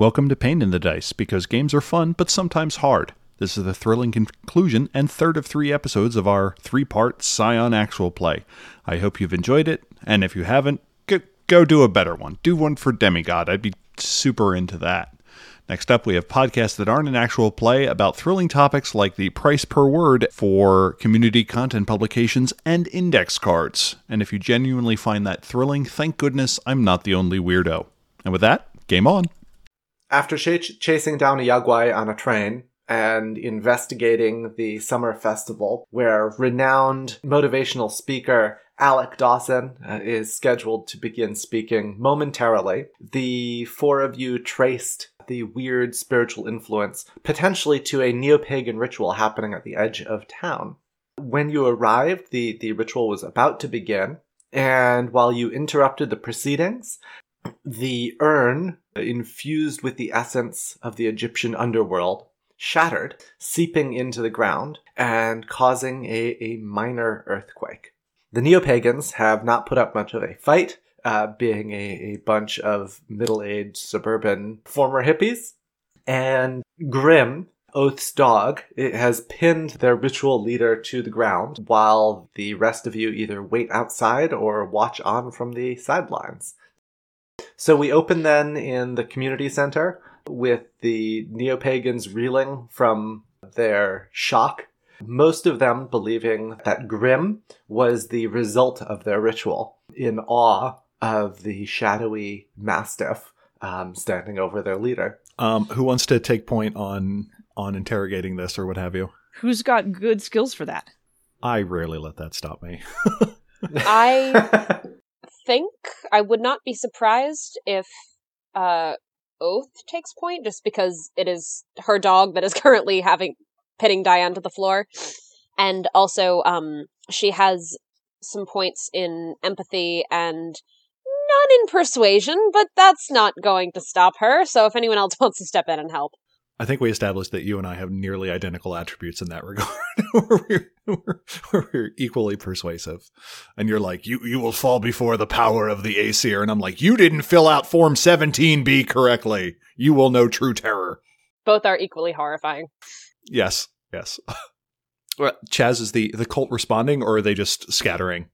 Welcome to Pain in the Dice, because games are fun, but sometimes hard. This is the thrilling conclusion and third of three episodes of our three part Scion actual play. I hope you've enjoyed it, and if you haven't, go, go do a better one. Do one for Demigod. I'd be super into that. Next up, we have podcasts that aren't an actual play about thrilling topics like the price per word for community content publications and index cards. And if you genuinely find that thrilling, thank goodness I'm not the only weirdo. And with that, game on. After ch- chasing down a Yaoguai on a train and investigating the summer festival, where renowned motivational speaker Alec Dawson uh, is scheduled to begin speaking momentarily, the four of you traced the weird spiritual influence potentially to a neo-pagan ritual happening at the edge of town. When you arrived, the, the ritual was about to begin, and while you interrupted the proceedings, the urn, infused with the essence of the Egyptian underworld, shattered, seeping into the ground and causing a, a minor earthquake. The neo pagans have not put up much of a fight, uh, being a, a bunch of middle aged suburban former hippies. And Grim, Oath's dog, it has pinned their ritual leader to the ground while the rest of you either wait outside or watch on from the sidelines. So we open then in the community center with the neo pagans reeling from their shock. Most of them believing that Grim was the result of their ritual, in awe of the shadowy mastiff um, standing over their leader. Um, who wants to take point on on interrogating this or what have you? Who's got good skills for that? I rarely let that stop me. I think I would not be surprised if uh, Oath takes point, just because it is her dog that is currently having pitting Diane to the floor, and also um, she has some points in empathy and none in persuasion, but that's not going to stop her. So if anyone else wants to step in and help. I think we established that you and I have nearly identical attributes in that regard. we're, we're, we're, equally persuasive. And you're like, you, you will fall before the power of the Aesir. And I'm like, you didn't fill out Form 17B correctly. You will know true terror. Both are equally horrifying. Yes, yes. Chaz, is the, the cult responding or are they just scattering?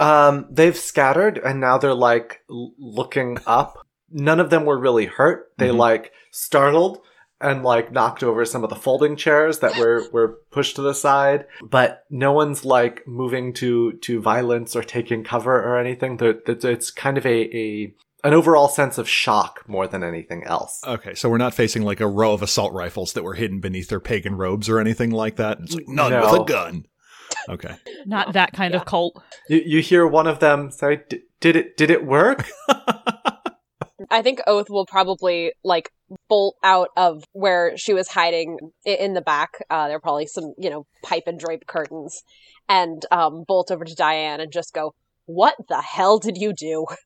Um, they've scattered and now they're like looking up. None of them were really hurt. They mm-hmm. like startled and like knocked over some of the folding chairs that were were pushed to the side but no one's like moving to to violence or taking cover or anything That it's kind of a, a an overall sense of shock more than anything else. Okay, so we're not facing like a row of assault rifles that were hidden beneath their pagan robes or anything like that. It's like none no. with a gun. Okay, not that kind yeah. of cult. You, you hear one of them say, "Did it? Did it work?" I think Oath will probably like bolt out of where she was hiding in the back. Uh, there are probably some, you know, pipe and drape curtains, and um, bolt over to Diane and just go, "What the hell did you do?"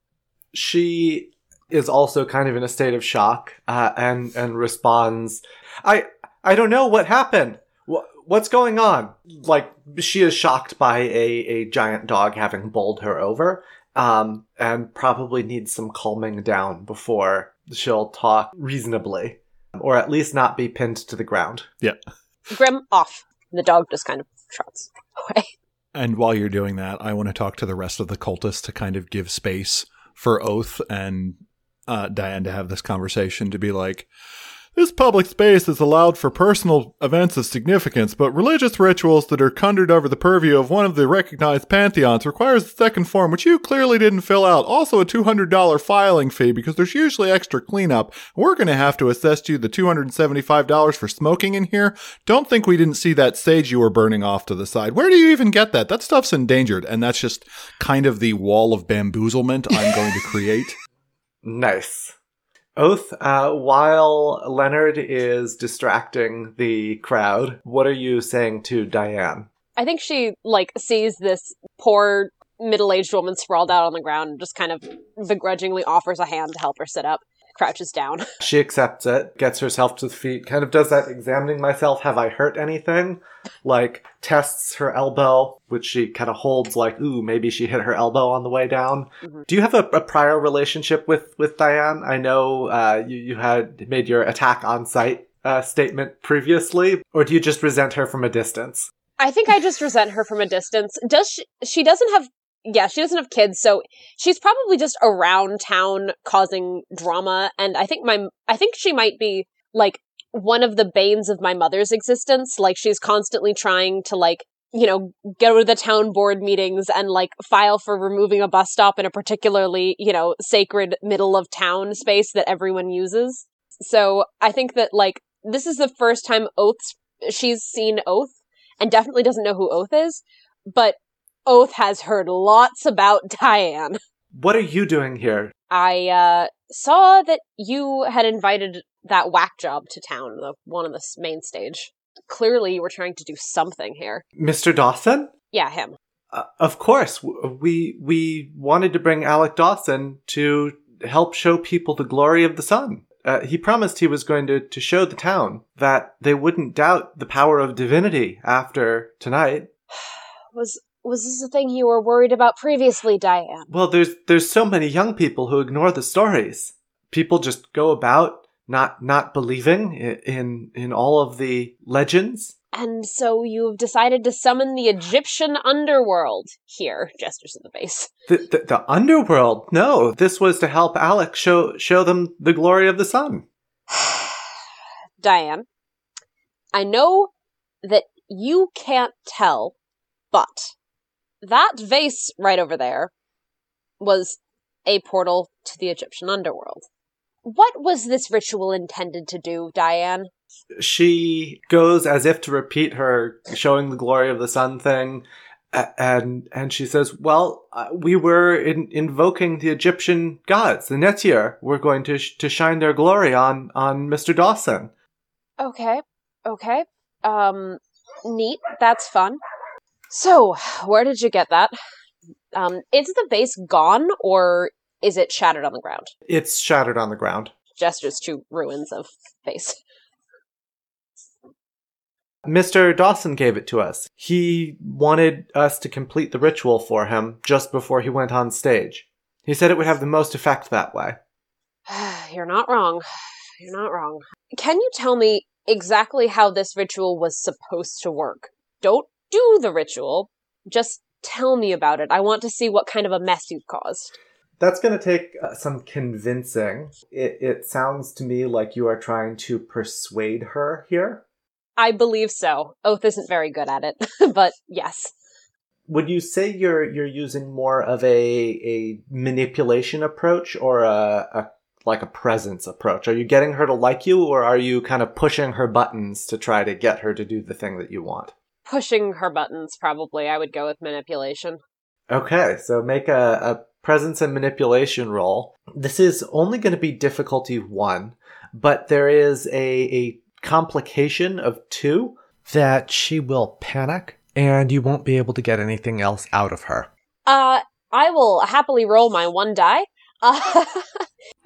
She is also kind of in a state of shock, uh, and and responds, "I I don't know what happened. What what's going on?" Like she is shocked by a a giant dog having bowled her over, um, and probably needs some calming down before she'll talk reasonably, or at least not be pinned to the ground. Yeah. Grim off. The dog just kind of trots away. And while you're doing that, I want to talk to the rest of the cultists to kind of give space for Oath and uh, Diane to have this conversation to be like, this public space is allowed for personal events of significance, but religious rituals that are conjured over the purview of one of the recognized pantheons requires a second form, which you clearly didn't fill out. Also a $200 filing fee because there's usually extra cleanup. We're going to have to assess you the $275 for smoking in here. Don't think we didn't see that sage you were burning off to the side. Where do you even get that? That stuff's endangered. And that's just kind of the wall of bamboozlement I'm going to create. Nice. Oath, uh, while Leonard is distracting the crowd, what are you saying to Diane? I think she, like, sees this poor middle aged woman sprawled out on the ground and just kind of begrudgingly offers a hand to help her sit up. Crouches down. She accepts it, gets herself to the feet, kind of does that examining myself, have I hurt anything? Like tests her elbow, which she kind of holds like, ooh, maybe she hit her elbow on the way down. Mhm. Do you have a, a prior relationship with, with Diane? I know uh, you, you had made your attack on sight uh, statement previously, or do you just resent her from a distance? I think I just resent her from a distance. Does she, she doesn't have yeah, she doesn't have kids, so she's probably just around town causing drama and I think my I think she might be like one of the banes of my mother's existence. Like she's constantly trying to like, you know, go to the town board meetings and like file for removing a bus stop in a particularly, you know, sacred middle of town space that everyone uses. So I think that like this is the first time Oath's she's seen Oath and definitely doesn't know who Oath is, but Oath has heard lots about Diane. What are you doing here? I uh, saw that you had invited that whack job to town, the one on the main stage. Clearly, you were trying to do something here. Mr. Dawson? Yeah, him. Uh, of course, we we wanted to bring Alec Dawson to help show people the glory of the sun. Uh, he promised he was going to, to show the town that they wouldn't doubt the power of divinity after tonight. Was was this the thing you were worried about previously, Diane? Well, there's there's so many young people who ignore the stories. People just go about not not believing in in all of the legends. And so you've decided to summon the Egyptian underworld here. Gestures at the base. The, the the underworld. No, this was to help Alec show show them the glory of the sun. Diane, I know that you can't tell, but that vase right over there was a portal to the Egyptian underworld. What was this ritual intended to do, Diane? she goes as if to repeat her showing the glory of the sun thing and and she says well uh, we were in, invoking the egyptian gods the Netjer were going to sh- to shine their glory on on mr dawson Okay, okay. Um, neat. That's fun. So, where did you get that? Um, is the vase gone or is it shattered on the ground? it's shattered on the ground Gestures to ruins of vase. mr dawson gave it to us he wanted us to complete the ritual for him just before he went on stage he said it would have the most effect that way You're not wrong. You're not wrong. Can you tell me exactly how this ritual was supposed to work? Don't do the ritual. Just tell me about it. I want to see what kind of a mess you've caused. That's going to take uh, some convincing. It, it sounds to me like you are trying to persuade her here. I believe so. Oath isn't very good at it, but yes. Would you say you're you're using more of a a manipulation approach or a, a like a presence approach? Are you getting her to like you, or are you kind of pushing her buttons to try to get her to do the thing that you want? Pushing her buttons, probably. I would go with manipulation. Okay, so make a, a presence and manipulation roll. This is only going to be difficulty one, but there is a, a complication of two that she will panic and you won't be able to get anything else out of her. Uh, I will happily roll my one die. Uh,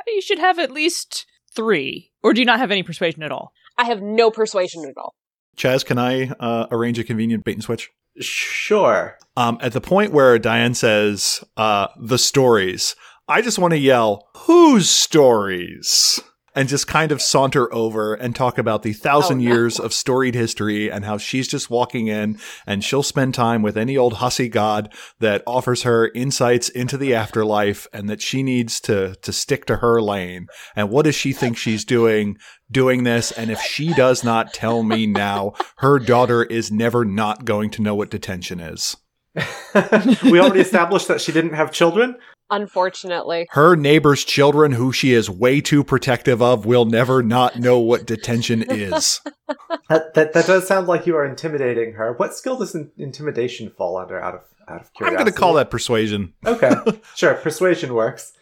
You should have at least three. Or do you not have any persuasion at all? I have no persuasion at all. Chaz, can I uh, arrange a convenient bait and switch? Sure. Um, at the point where Diane says uh, the stories, I just want to yell, "Whose stories?" And just kind of saunter over and talk about the thousand Oh, no. years of storied history and how she's just walking in and she'll spend time with any old hussy god that offers her insights into the afterlife and that she needs to to stick to her lane. And what does she think she's doing doing this? And if she does not tell me now, her daughter is never not going to know what detention is. we already established that she didn't have children. Unfortunately. Her neighbor's children, who she is way too protective of, will never not know what detention is. That, that that does sound like you are intimidating her. What skill does in- intimidation fall under? Out of out of curiosity? I'm going to call that persuasion. Okay, sure. Persuasion works.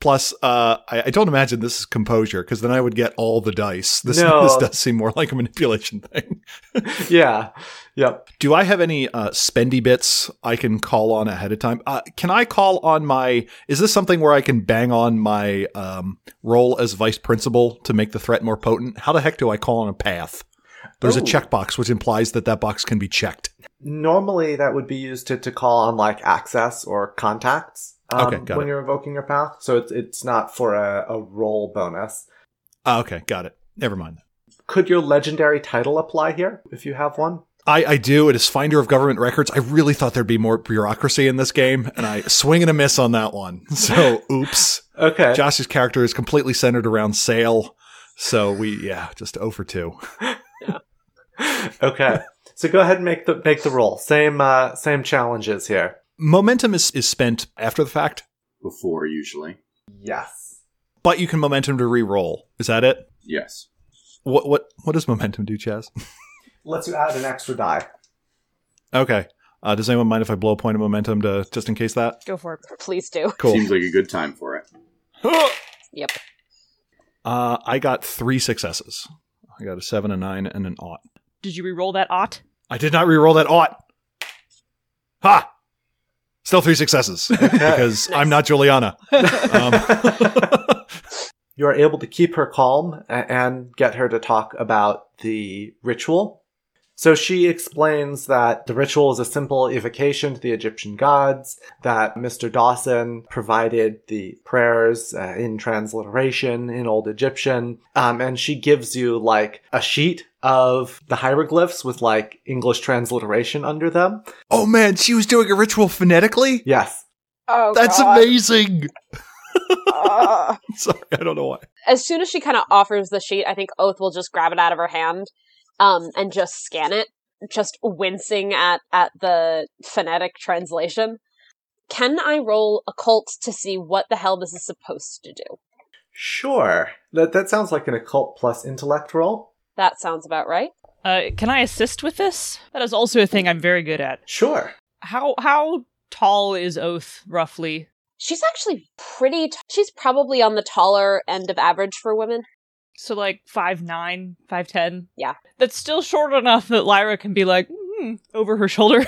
Plus, uh, I, I don't imagine this is composure because then I would get all the dice. This, No. this does seem more like a manipulation thing. yeah. Yep. Do I have any uh, spendy bits I can call on ahead of time? Uh, can I call on my? Is this something where I can bang on my um, role as vice principal to make the threat more potent? How the heck do I call on a path? There's a Oh. checkbox which implies that that box can be checked. Normally, that would be used to, to call on like access or contacts um, Okay, got when it. you're invoking your path. So it's it's not for a, a roll bonus. Ah, okay, got it. Never mind. Could your legendary title apply here if you have one? I, I do. It is finder of government records. I really thought there'd be more bureaucracy in this game, and I swing and a miss on that one. So, oops. Okay. Josh's character is completely centered around sale. So we, yeah, just over two. okay. So go ahead and make the make the roll. Same uh, same challenges here. Momentum is, is spent after the fact, Before, usually. Yes. but you can momentum to re-roll. Is that it? Yes. What what what does momentum do, Chaz? Lets you add an extra die. Okay. Uh, does anyone mind if I blow a point of momentum to just in case that? Go for it. Please do. Cool. Seems like a good time for it. Yep. Uh, I got three successes. I got a seven, a nine, and an ought. Did you re-roll that ought? I did not re-roll that ought. Ha! Still three successes because I'm not Juliana. Um, You are able to keep her calm and get her to talk about the ritual. So she explains that the ritual is a simple evocation to the Egyptian gods, that Mr. Dawson provided the prayers uh, in transliteration in Old Egyptian, um, and she gives you like a sheet of the hieroglyphs with like English transliteration under them. oh man, she was doing a ritual phonetically. Yes. Oh, That's God. amazing. Ugh. Sorry, I don't know why. as soon as she kind of offers the sheet, I think Oath will just grab it out of her hand, um, and just scan it, just wincing at at the phonetic translation. Can I roll occult to see what the hell this is supposed to do? Sure. That that sounds like an occult plus intellect roll. That sounds about right. Uh, can I assist with this? That is also a thing I'm very good at. Sure. How how tall is Oath roughly? She's actually pretty. T- she's probably on the taller end of average for women. So like five nine, five ten. Yeah. That's still short enough that Lyra can be like hmm, over her shoulder.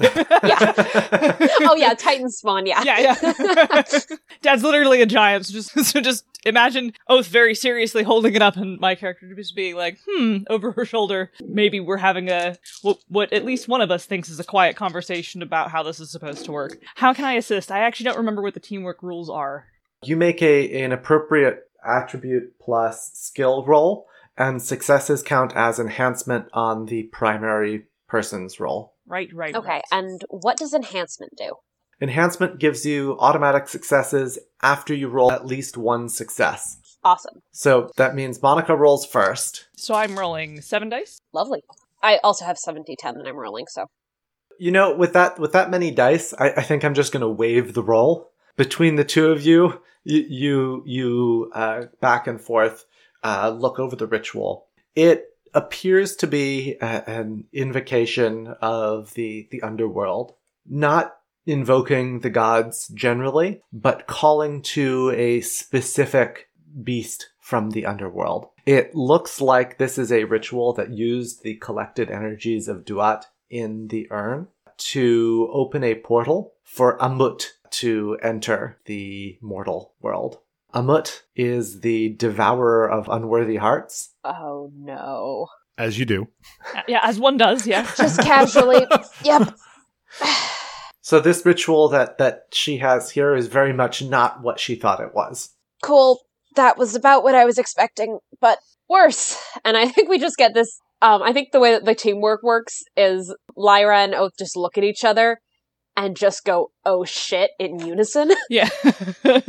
Yeah. oh yeah, Titan spawn. Yeah. yeah, yeah. Dad's literally a giant. So just so just imagine Oath very seriously holding it up, and my character just being like, "Hmm," over her shoulder. Maybe we're having a what, what at least one of us thinks is a quiet conversation about how this is supposed to work. How can I assist? I actually don't remember what the teamwork rules are. You make a an appropriate attribute plus skill roll, and successes count as enhancement on the primary person's roll. Right, right. Okay. right. And what does enhancement do? Enhancement gives you automatic successes after you roll at least one success. Awesome. So that means Monica rolls first. So I'm rolling seven dice. Lovely. I also have 70 10 that I'm rolling, so. You know, with that with that many dice, I, I think I'm just going to waive the roll between the two of you. You you, uh, back and forth uh, look over the ritual. It appears to be a, an invocation of the the underworld, not invoking the gods generally, but calling to a specific beast from the underworld. It looks like this is a ritual that used the collected energies of Duat in the urn to open a portal for Amut to enter the mortal world. Amut is the devourer of unworthy hearts. Oh no. As you do. Yeah, as one does. Yeah. Just casually. yep. So this ritual that, that she has here is very much not what she thought it was. Cool. That was about what I was expecting, but worse. And I think we just get this. Um, I think the way that the teamwork works is Lyra and Oath just look at each other and just go, oh shit, in unison. yeah.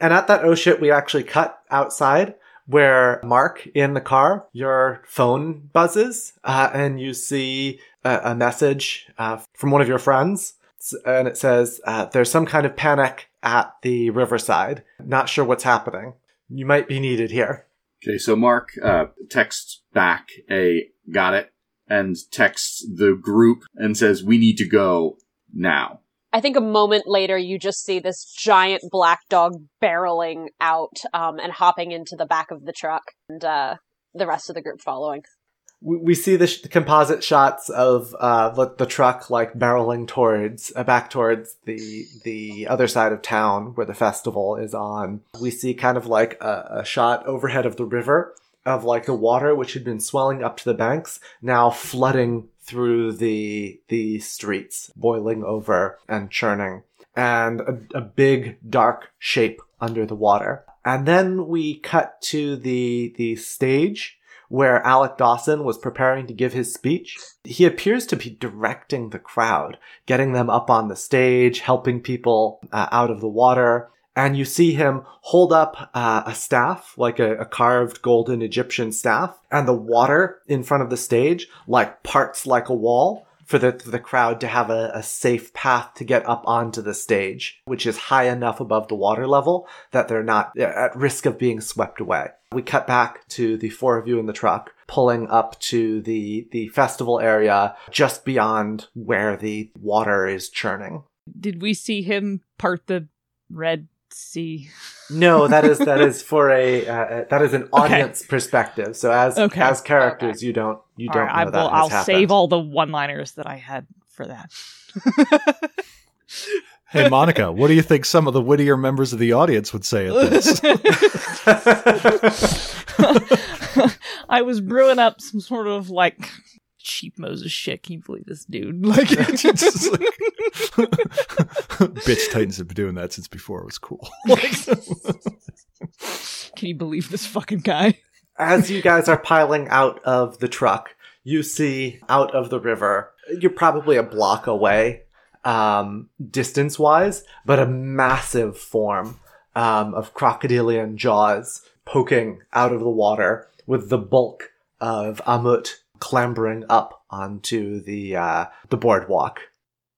And at that oh shit, we actually cut outside where Mark in the car, your phone buzzes, uh, and you see a, a message uh, from one of your friends. And it says, uh, There's some kind of panic at the riverside. Not sure what's happening. You might be needed here. Okay, so Mark uh, texts back a got it and texts the group and says, We need to go now. I think a moment later, you just see this giant black dog barreling out um, and hopping into the back of the truck, and uh, the rest of the group following. We, we see the, sh- the composite shots of uh, the, the truck like barreling towards uh, back towards the the other side of town where the festival is on. We see kind of like a, a shot overhead of the river of like the water which had been swelling up to the banks now flooding through the the streets, boiling over and churning, and a, a big dark shape under the water. And then we cut to the the stage where Alec Dawson was preparing to give his speech. He appears to be directing the crowd, getting them up on the stage, helping people uh, out of the water. And you see him hold up uh, a staff, like a, a carved golden Egyptian staff, and the water in front of the stage, like parts like a wall for the, for the crowd to have a, a safe path to get up onto the stage, which is high enough above the water level that they're not uh, at risk of being swept away. We cut back to the four of you in the truck, pulling up to the, the festival area just beyond where the water is churning. Did we see him part the Red Sea? No, that is that is for a uh, that is an audience perspective. So as Okay. as characters, you don't you All don't right, know I that will. has I'll happened. save all the one-liners that I had for that. Hey, Monica, what do you think some of the wittier members of the audience would say at this? I was brewing up some sort of like cheap Moses shit. Can you believe this dude? Like, Just like- Bitch Titans have been doing that since before it was cool. can you believe this fucking guy? as you guys are piling out of the truck, you see out of the river. You're probably a block away, um, distance wise, but a massive form um, of crocodilian jaws poking out of the water with the bulk of Amut clambering up onto the uh, the boardwalk.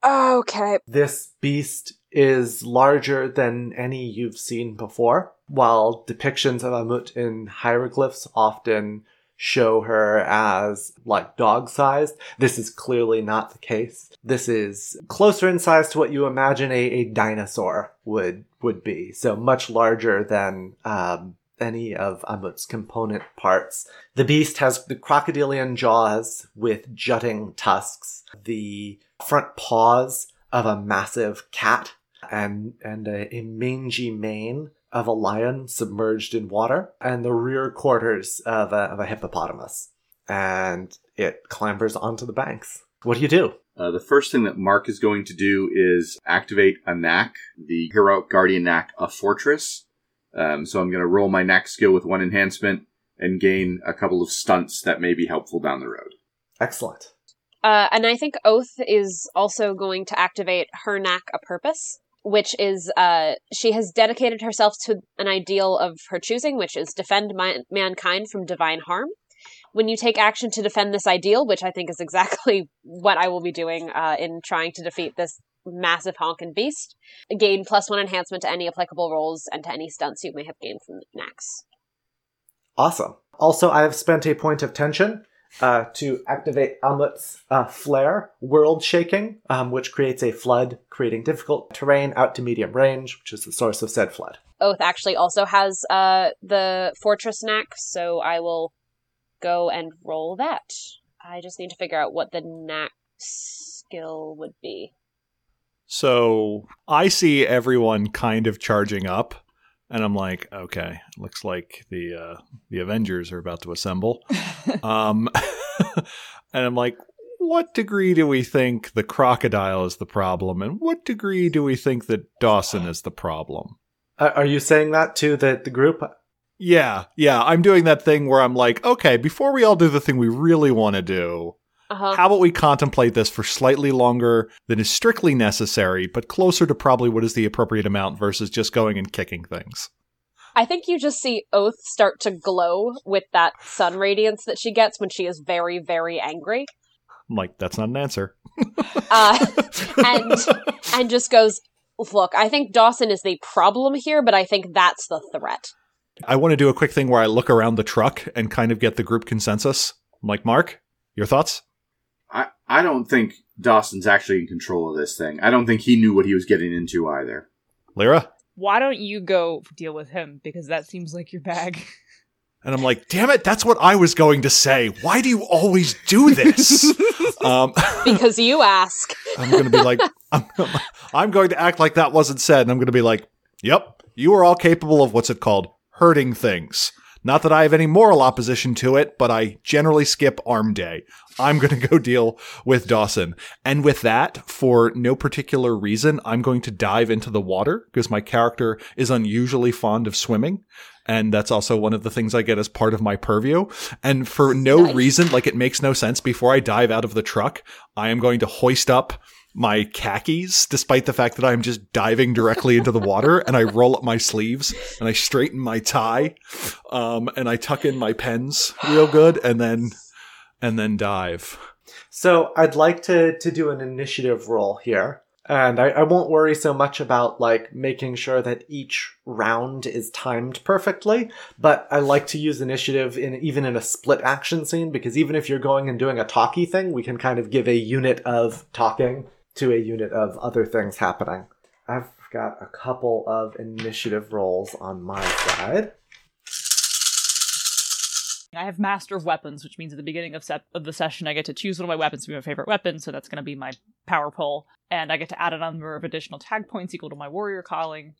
Okay. This beast is larger than any you've seen before. While depictions of Amut in hieroglyphs often show her as like dog sized, this is clearly not the case. This is closer in size to what you imagine a, a dinosaur would would be. So much larger than um, any of Amut's component parts. The beast has the crocodilian jaws with jutting tusks, the front paws of a massive cat, and and a, a mangy mane of a lion submerged in water, and the rear quarters of a, of a hippopotamus. And it clambers onto the banks. What do you do? Uh, the first thing that Mark is going to do is activate a knack, the heroic guardian knack, a fortress. Um, so I'm going to roll my knack skill with one enhancement and gain a couple of stunts that may be helpful down the road. Excellent. Uh, and I think Oath is also going to activate her knack a purpose, which is uh, she has dedicated herself to an ideal of her choosing, which is defend my- mankind from divine harm. When you take action to defend this ideal, which I think is exactly what I will be doing uh, in trying to defeat this massive honkin' beast, gain plus one enhancement to any applicable rolls and to any stunts you may have gained from the knacks. Awesome. Also, I have spent a point of tension uh, to activate Amut's uh, flare, world shaking, um, which creates a flood, creating difficult terrain out to medium range, which is the source of said flood. Oath actually also has uh, the fortress knack, so I will go and roll that. I just need to figure out what the knack skill would be. So I see everyone kind of charging up, and I'm like, okay, looks like the uh, the Avengers are about to assemble. um, and I'm like, what degree do we think the crocodile is the problem, and what degree do we think that Dawson is the problem? Uh, are you saying that to the, the group? Yeah, yeah, I'm doing that thing where I'm like, okay, before we all do the thing we really want to do, Uh-huh. how about we contemplate this for slightly longer than is strictly necessary, but closer to probably what is the appropriate amount versus just going and kicking things? I think you just see Oath start to glow with that sun radiance that she gets when she is very, very angry. I'm like, that's not an answer. Uh, and and just goes, Look, I think Dawson is the problem here, but I think that's the threat. I want to do a quick thing where I look around the truck and kind of get the group consensus. I'm like, Mark, your thoughts? I, I don't think Dawson's actually in control of this thing. I don't think he knew what he was getting into either. Lyra? Why don't you go deal with him? Because that seems like your bag. And I'm like, damn it, that's what I was going to say. Why do you always do this? um, Because you ask. I'm going to be like, I'm, I'm going to act like that wasn't said. And I'm going to be like, yep, you are all capable of what's it called? Hurting things. Not that I have any moral opposition to it, but I generally skip arm day. I'm going to go deal with Dawson. And with that, for no particular reason, I'm going to dive into the water because my character is unusually fond of swimming. And that's also one of the things I get as part of my purview. And for no Nice. reason, like it makes no sense, before I dive out of the truck, I am going to hoist up my khakis, despite the fact that I'm just diving directly into the water, and I roll up my sleeves and I straighten my tie, um, and I tuck in my pens real good, and then and then dive. So I'd like to to do an initiative roll here. And I, I won't worry so much about like making sure that each round is timed perfectly, but I like to use initiative in even in a split action scene because even if you're going and doing a talky thing, we can kind of give a unit of talking to a unit of other things happening. I've got a couple of initiative rolls on my side. I have Master of Weapons, which means at the beginning of, se- of the session, I get to choose one of my weapons to be my favorite weapon, so that's going to be my power pole. And I get to add a number of additional tag points equal to my warrior calling,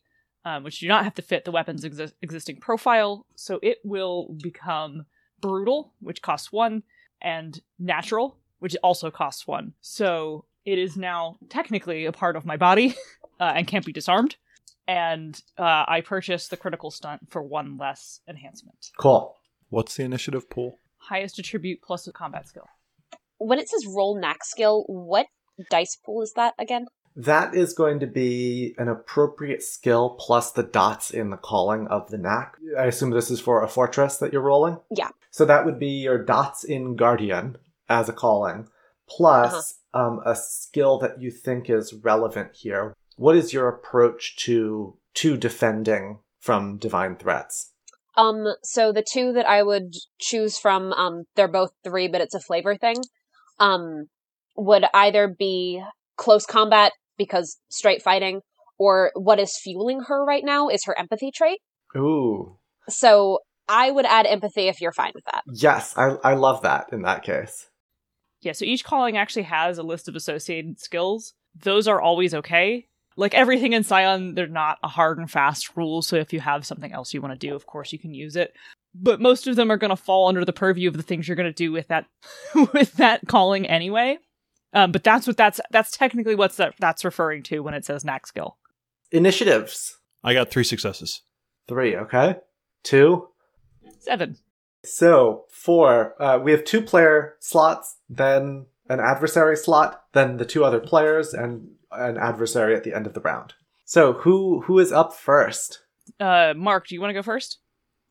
um, which do not have to fit the weapon's exi- existing profile. So it will become brutal, which costs one, and natural, which also costs one. So it is now technically a part of my body uh, and can't be disarmed. And uh, I purchased the critical stunt for one less enhancement Cool. What's the initiative pool? highest attribute plus a combat skill. When it says roll knack skill, what dice pool is that again? That is going to be an appropriate skill plus the dots in the calling of the knack. I assume this is for a fortress that you're rolling? Yeah. So that would be your dots in Guardian as a calling, plus um, a skill that you think is relevant here. What is your approach to to defending from divine threats? Um, so the two that I would choose from, um, they're both three, but it's a flavor thing. Um, would either be close combat because straight fighting, or what is fueling her right now is her empathy trait. Ooh. So I would add empathy if you're fine with that. Yes, I, I love that in that case. Yeah, so each calling actually has a list of associated skills. Those are always okay. Like everything in Scion, they're not a hard and fast rule, so if you have something else you want to do, of course you can use it. But most of them are going to fall under the purview of the things you're going to do with that with that calling anyway. Um, but that's what that's that's technically what's that that's referring to when it says knack skill. Initiatives. I got three successes. Three, okay? Two. Seven. So, four. Uh, we have two player slots, then an adversary slot, then the two other players, and an adversary at the end of the round. So, who who is up first? Uh, Mark, do you want to go first?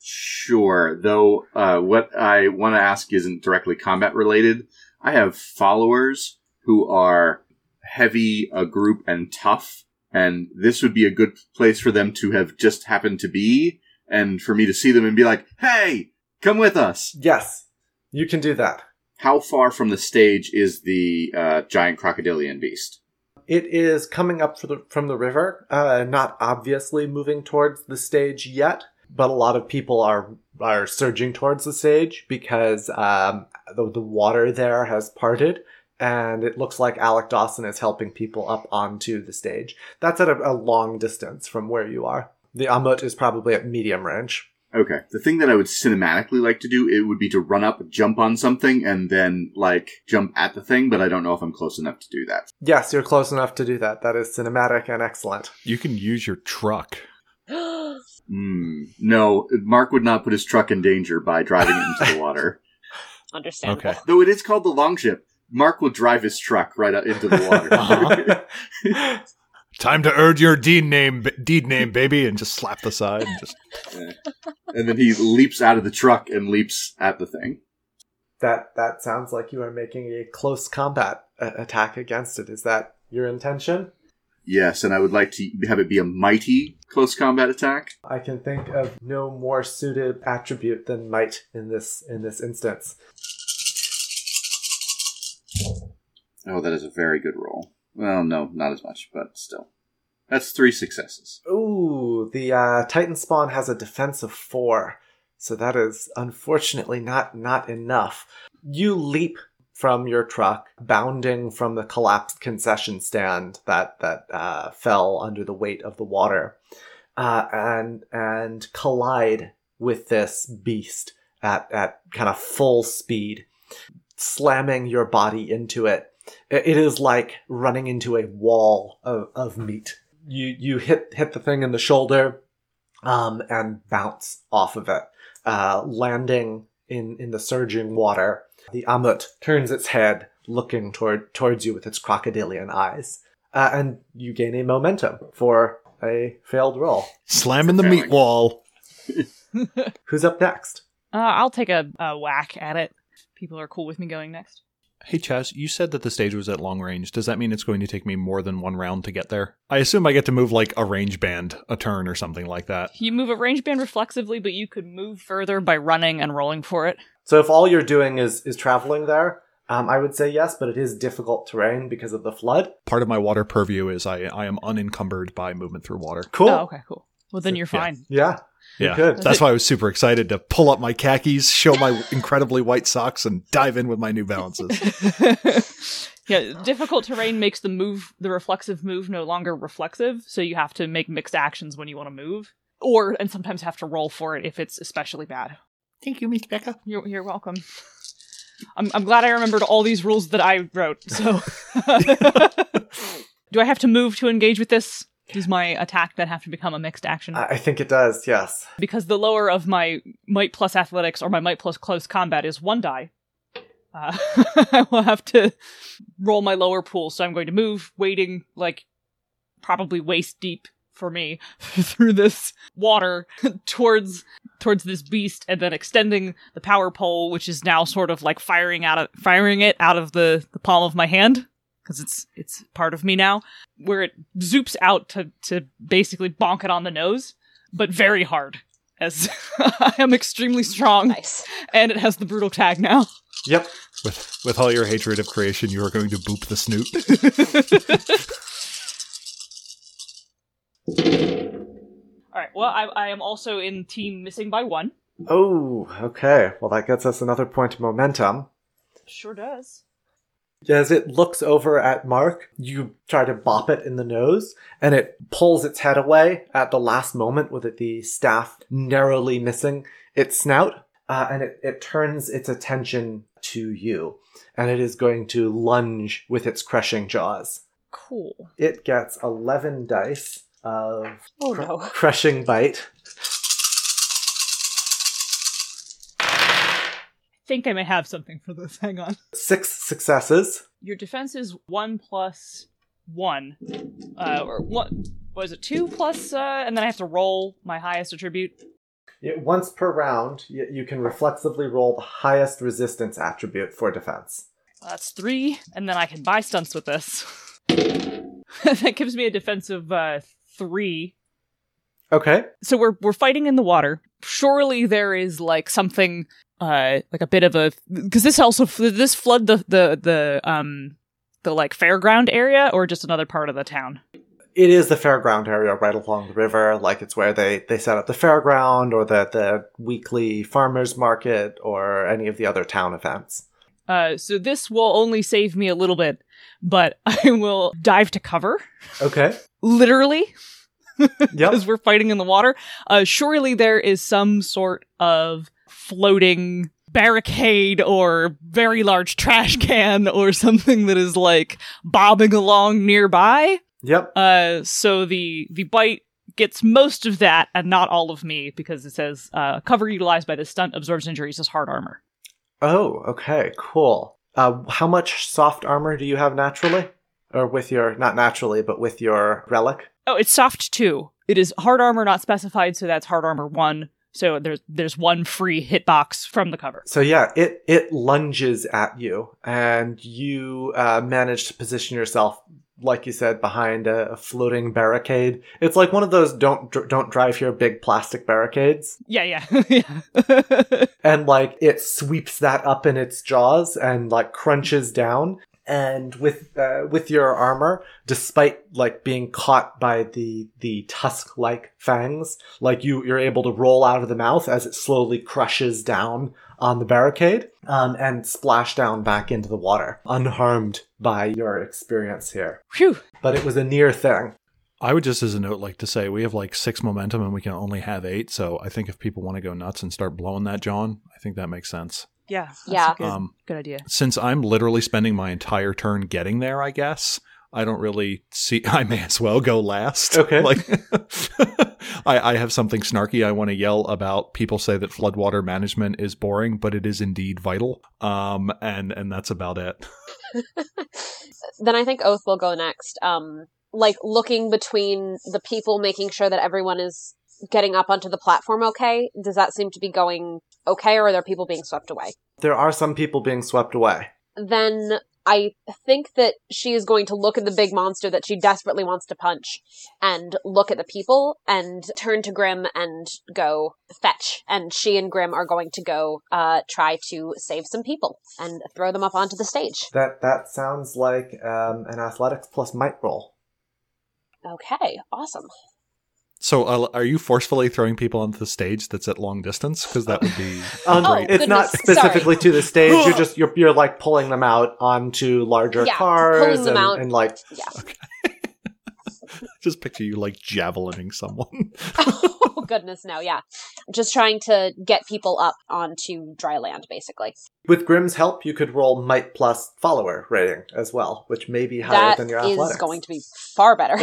Sure, though uh, what I want to ask isn't directly combat related. I have followers who are heavy a group and tough, and this would be a good place for them to have just happened to be, and for me to see them and be like, "Hey, come with us." Yes, you can do that. How far from the stage is the uh, giant crocodilian beast? It is coming up for the, from the river, uh, not obviously moving towards the stage yet, but a lot of people are are surging towards the stage because um, the, the water there has parted, and it looks like Alec Dawson is helping people up onto the stage. That's at a, a long distance from where you are. The Amut is probably at medium range. Okay. The thing that I would cinematically like to do, it would be to run up, jump on something, and then, like, jump at the thing, but I don't know if I'm close enough to do that. Yes, you're close enough to do that. That is cinematic and excellent. You can use your truck. Hmm. No, Mark would not put his truck in danger by driving it into the water. Understandable. Okay. Though it is called the Longship. Mark will drive his truck right out into the water. Uh-huh. Time to earn your deed name, deed name, baby, and just slap the side. And just and then he leaps out of the truck and leaps at the thing. That that sounds like you are making a close combat uh, attack against it. Is that your intention? Yes, and I would like to have it be a mighty close combat attack. I can think of no more suited attribute than might in this in this instance. Oh, that is a very good roll. Well, no, not as much, but still. That's three successes. Ooh, the uh, Titan spawn has a defense of four, so that is unfortunately not not enough. You leap from your truck, bounding from the collapsed concession stand that that uh, fell under the weight of the water, uh, and and collide with this beast at at kind of full speed, slamming your body into it. It it is like running into a wall of, of meat you you hit hit the thing in the shoulder um, and bounce off of it, uh, landing in in the surging water. The Amut turns its head, looking toward towards you with its crocodilian eyes, uh, and you gain a momentum for a failed roll. Slamming the meat wall. Who's up next? Uh, I'll take a, a whack at it. People are cool with me going next. Hey Chaz, you said that the stage was at long range. Does that mean it's going to take me more than one round to get there? I assume I get to move like a range band, a turn or something like that. You move a range band reflexively, but you could move further by running and rolling for it. So if all you're doing is is traveling there, um, I would say yes, but it is difficult terrain because of the flood. Part of my water purview is I I am unencumbered by movement through water. Cool. Oh, okay, cool. Well, then you're fine. Yeah. You Yeah, could. that's why I was super excited to pull up my khakis, show my incredibly white socks, and dive in with my New Balances. yeah, difficult terrain makes the move, the reflexive move, no longer reflexive. So you have to make mixed actions when you want to move, or and sometimes have to roll for it if it's especially bad. Thank you, Miss Becca. You're you're welcome. I'm I'm glad I remembered all these rules that I wrote. So, do I have to move to engage with this? Does my attack then have to become a mixed action? I think it does. Yes. because the lower of my might plus athletics or my might plus close combat is one die. Uh, I will have to roll my lower pool, so I'm going to move, waiting, like probably waist deep for me through this water towards towards this beast, and then extending the power pole, which is now sort of like firing out of firing it out of the the palm of my hand because it's it's part of me now, where it zoops out to to basically bonk it on the nose but very hard. As I am extremely strong, Nice. and it has the brutal tag now. Yep. With with all your hatred of creation, you are going to boop the snoot. All right. Well, I, I am also in team missing by one. Oh, okay. Well, that gets us another point of momentum. Sure does. As it looks over at Mark, you try to bop it in the nose, and it pulls its head away at the last moment with it, the staff narrowly missing its snout, uh, and it, it turns its attention to you, and it is going to lunge with its crushing jaws. Cool. It gets 11 dice of Oh cr- no. crushing bite. Think I may have something for this. Hang on. Six successes. Your defense is one plus one, uh, or what was it? Two plus, uh, and then I have to roll my highest attribute. Yeah, Once per round, you can reflexively roll the highest resistance attribute for defense. That's three, and then I can buy stunts with this. that gives me a defense of uh, three. Okay. So we're we're fighting in the water. Surely there is like something, uh, like a bit of a because this also this flood the the the um the like fairground area or just another part of the town. It is the fairground area right along the river, like it's where they, they set up the fairground or the, the weekly farmers market or any of the other town events. Uh, so this will only save me a little bit, but I will dive to cover, Okay. literally, Yep. because we're fighting in the water. Uh, surely there is some sort of floating barricade or very large trash can or something that is like bobbing along nearby. Yep. Uh, so the the bite gets most of that and not all of me because it says uh, cover utilized by the stunt absorbs injuries as hard armor. Oh, okay. Cool. Uh, how much soft armor do you have naturally? Or with your, not naturally, but with your relic? Oh, it's soft two. It is hard armor not specified, so that's hard armor one. So there's there's one free hitbox from the cover. So yeah, it it lunges at you, and you uh, manage to position yourself, like you said, behind a, a floating barricade. It's like one of those don't dr- don't drive here big plastic barricades, Yeah, yeah, yeah. and like it sweeps that up in its jaws and like crunches down. And with uh, with your armor, despite like being caught by the the tusk like fangs, like you you're able to roll out of the mouth as it slowly crushes down on the barricade um, and splash down back into the water, unharmed by your experience here. Phew. But it was a near thing. I would just, as a note, like to say we have like six momentum and we can only have eight. So I think if people want to go nuts and start blowing that, John, I think that makes sense. Yeah. That's Yeah. A good, Um, good idea. Since I'm literally spending my entire turn getting there, I guess I don't really see. I may as well go last. Okay. Like, I, I have something snarky I want to yell about. People say that floodwater management is boring, but it is indeed vital. Um, and and that's about it. then I think Oath will go next. Um, like looking between the people, making sure that everyone is getting up onto the platform okay. Does that seem to be going okay, or are there people being swept away? There are some people being swept away. Then I think that she is going to look at the big monster that she desperately wants to punch and look at the people and turn to Grim and go fetch. And she and Grim are going to go uh, try to save some people and throw them up onto the stage. That that sounds like um, an athletics plus might roll. Okay, awesome. So, uh, are you forcefully throwing people onto the stage that's at long distance? Because that would be Um, Oh, great. it's not goodness, specifically to the stage. You're just you're you're like pulling them out onto larger Yeah, cars pulling them and, out. and like Yeah. Just picture you like javelining someone. oh goodness, no, yeah. Just trying to get people up onto dry land, basically. with Grim's help, you could roll might plus follower rating as well, which may be higher That than your is athletics. going to be far better.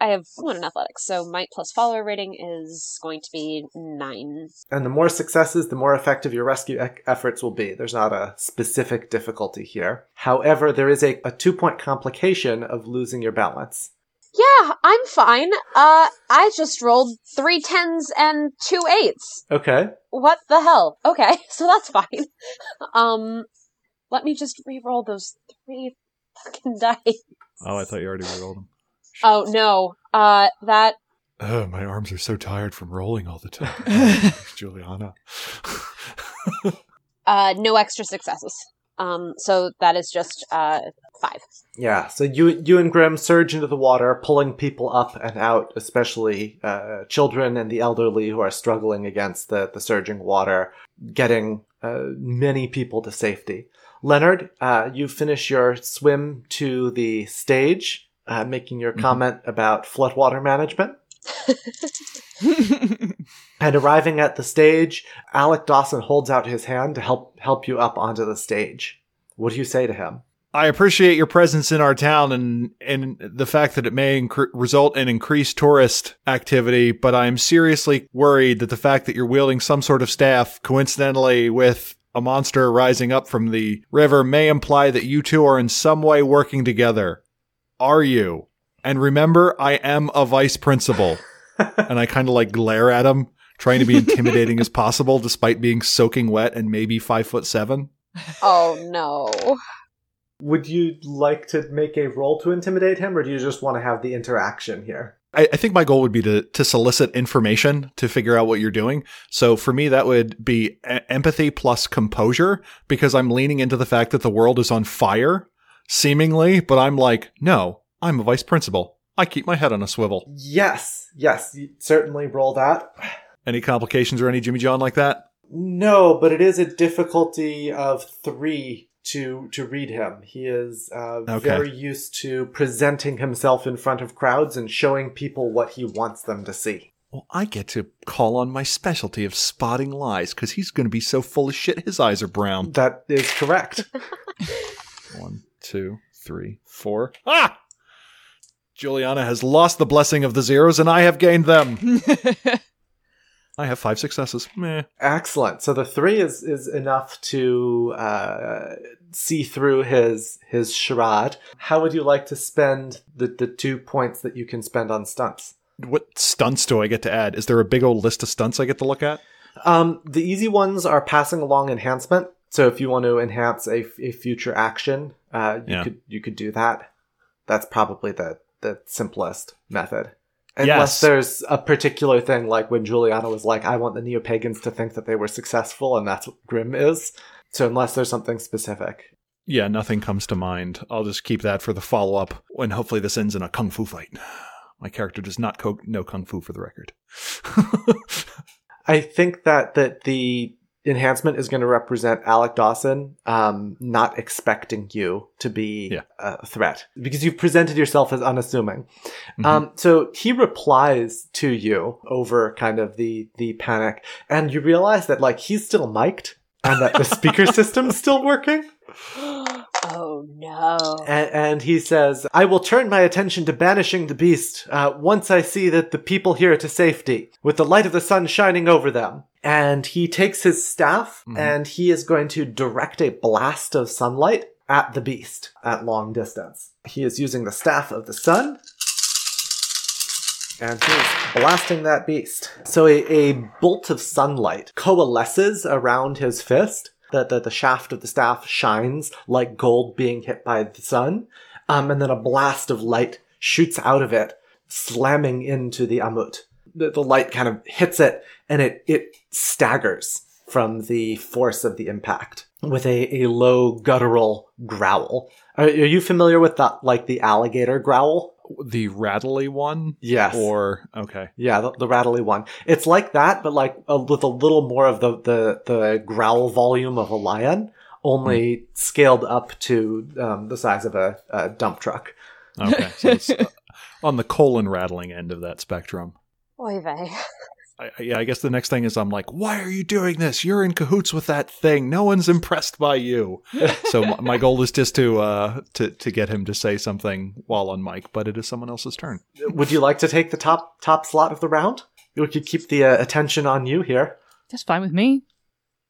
I have one in athletics, so my plus follower rating is going to be nine. And the more successes, the more effective your rescue e- efforts will be. There's not a specific difficulty here. However, there is a, a two point complication of losing your balance. Yeah, I'm fine. Uh, I just rolled three tens and two eights. Okay. What the hell? Okay, so that's fine. Um, let me just re-roll those three fucking dice. Oh, I thought you already re-rolled them. Oh no, uh, that Oh, my arms are so tired from rolling all the time. Juliana. uh, no extra successes. Um, so that is just uh five. Yeah, so you you and Grim surge into the water, pulling people up and out, especially uh, children and the elderly who are struggling against the, the surging water, getting uh, many people to safety. Leonard, uh, you finish your swim to the stage, uh, making your comment about floodwater management. And arriving at the stage, Alec Dawson holds out his hand to help help you up onto the stage. What do you say to him? I appreciate your presence in our town and and the fact that it may incre- result in increased tourist activity, but I'm seriously worried that the fact that you're wielding some sort of staff, coincidentally with a monster rising up from the river, may imply that you two are in some way working together. Are you? And remember, I am a vice principal. and I kind of like glare at him, trying to be intimidating as possible, despite being soaking wet and maybe five foot seven. Oh no. Would you like to make a roll to intimidate him, or do you just want to have the interaction here? I, I think my goal would be to to solicit information to figure out what you're doing. So for me, that would be empathy plus composure because I'm leaning into the fact that the world is on fire, seemingly. But I'm like, no, I'm a vice principal. I keep my head on a swivel. Yes, yes, certainly roll that. Any complications or any Jimmy John like that? No, but it is a difficulty of three to to read him. He is uh, Okay. very used to presenting himself in front of crowds and showing people what he wants them to see. Well, I get to call on my specialty of spotting lies because he's going to be so full of shit his eyes are brown. That is correct. One, two, three, four. Ah! Juliana has lost the blessing of the zeros and I have gained them. I have five successes. Meh. Excellent. So the three is is enough to uh, see through his his charade. How would you like to spend the the two points that you can spend on stunts? What stunts do I get to add? Is there a big old list of stunts I get to look at? Um, the easy ones are passing along enhancement. So if you want to enhance a, a future action, uh, you Yeah. could you could do that. That's probably the the simplest method. Unless Yes. there's a particular thing like when Juliana was like, I want the neo pagans to think that they were successful, and that's what Grim is. So unless there's something specific. Yeah, nothing comes to mind. I'll just keep that for the follow up when hopefully this ends in a kung fu fight. My character does not co- know kung fu for the record. I think that that the enhancement is going to represent Alec Dawson um, not expecting you to be Yeah. a threat because you've presented yourself as unassuming. Mhm. Um, so he replies to you over kind of the the panic, and you realize that like he's still mic'd and that the speaker system's still working. oh no. And, and he says, I will turn my attention to banishing the beast uh, once I see that the people here to safety, with the light of the sun shining over them. And he takes his staff Mhm. and he is going to direct a blast of sunlight at the beast at long distance. He is using the staff of the sun. And he is blasting that beast. So a, a bolt of sunlight coalesces around his fist. The, the, the shaft of the staff shines like gold being hit by the sun. Um, and then a blast of light shoots out of it, slamming into the Amut. The, the light kind of hits it and it, it staggers from the force of the impact with a, a low guttural growl. Are, are you familiar with that, like the alligator growl? The rattly one? Yes. Or, okay. Yeah, the, the rattly one. It's like that, but like uh, with a little more of the, the, the growl volume of a lion, only scaled up to um, the size of a, a dump truck. Okay. So it's on the colon rattling end of that spectrum. Oy vey. I, I- yeah, I guess the next thing is I'm like, why are you doing this? You're in cahoots with that thing. No one's impressed by you. so my, my goal is just to uh to to get him to say something while on mic, but it is someone else's turn. Would you like to take the top top slot of the round? We could keep the uh, attention on you here. That's fine with me.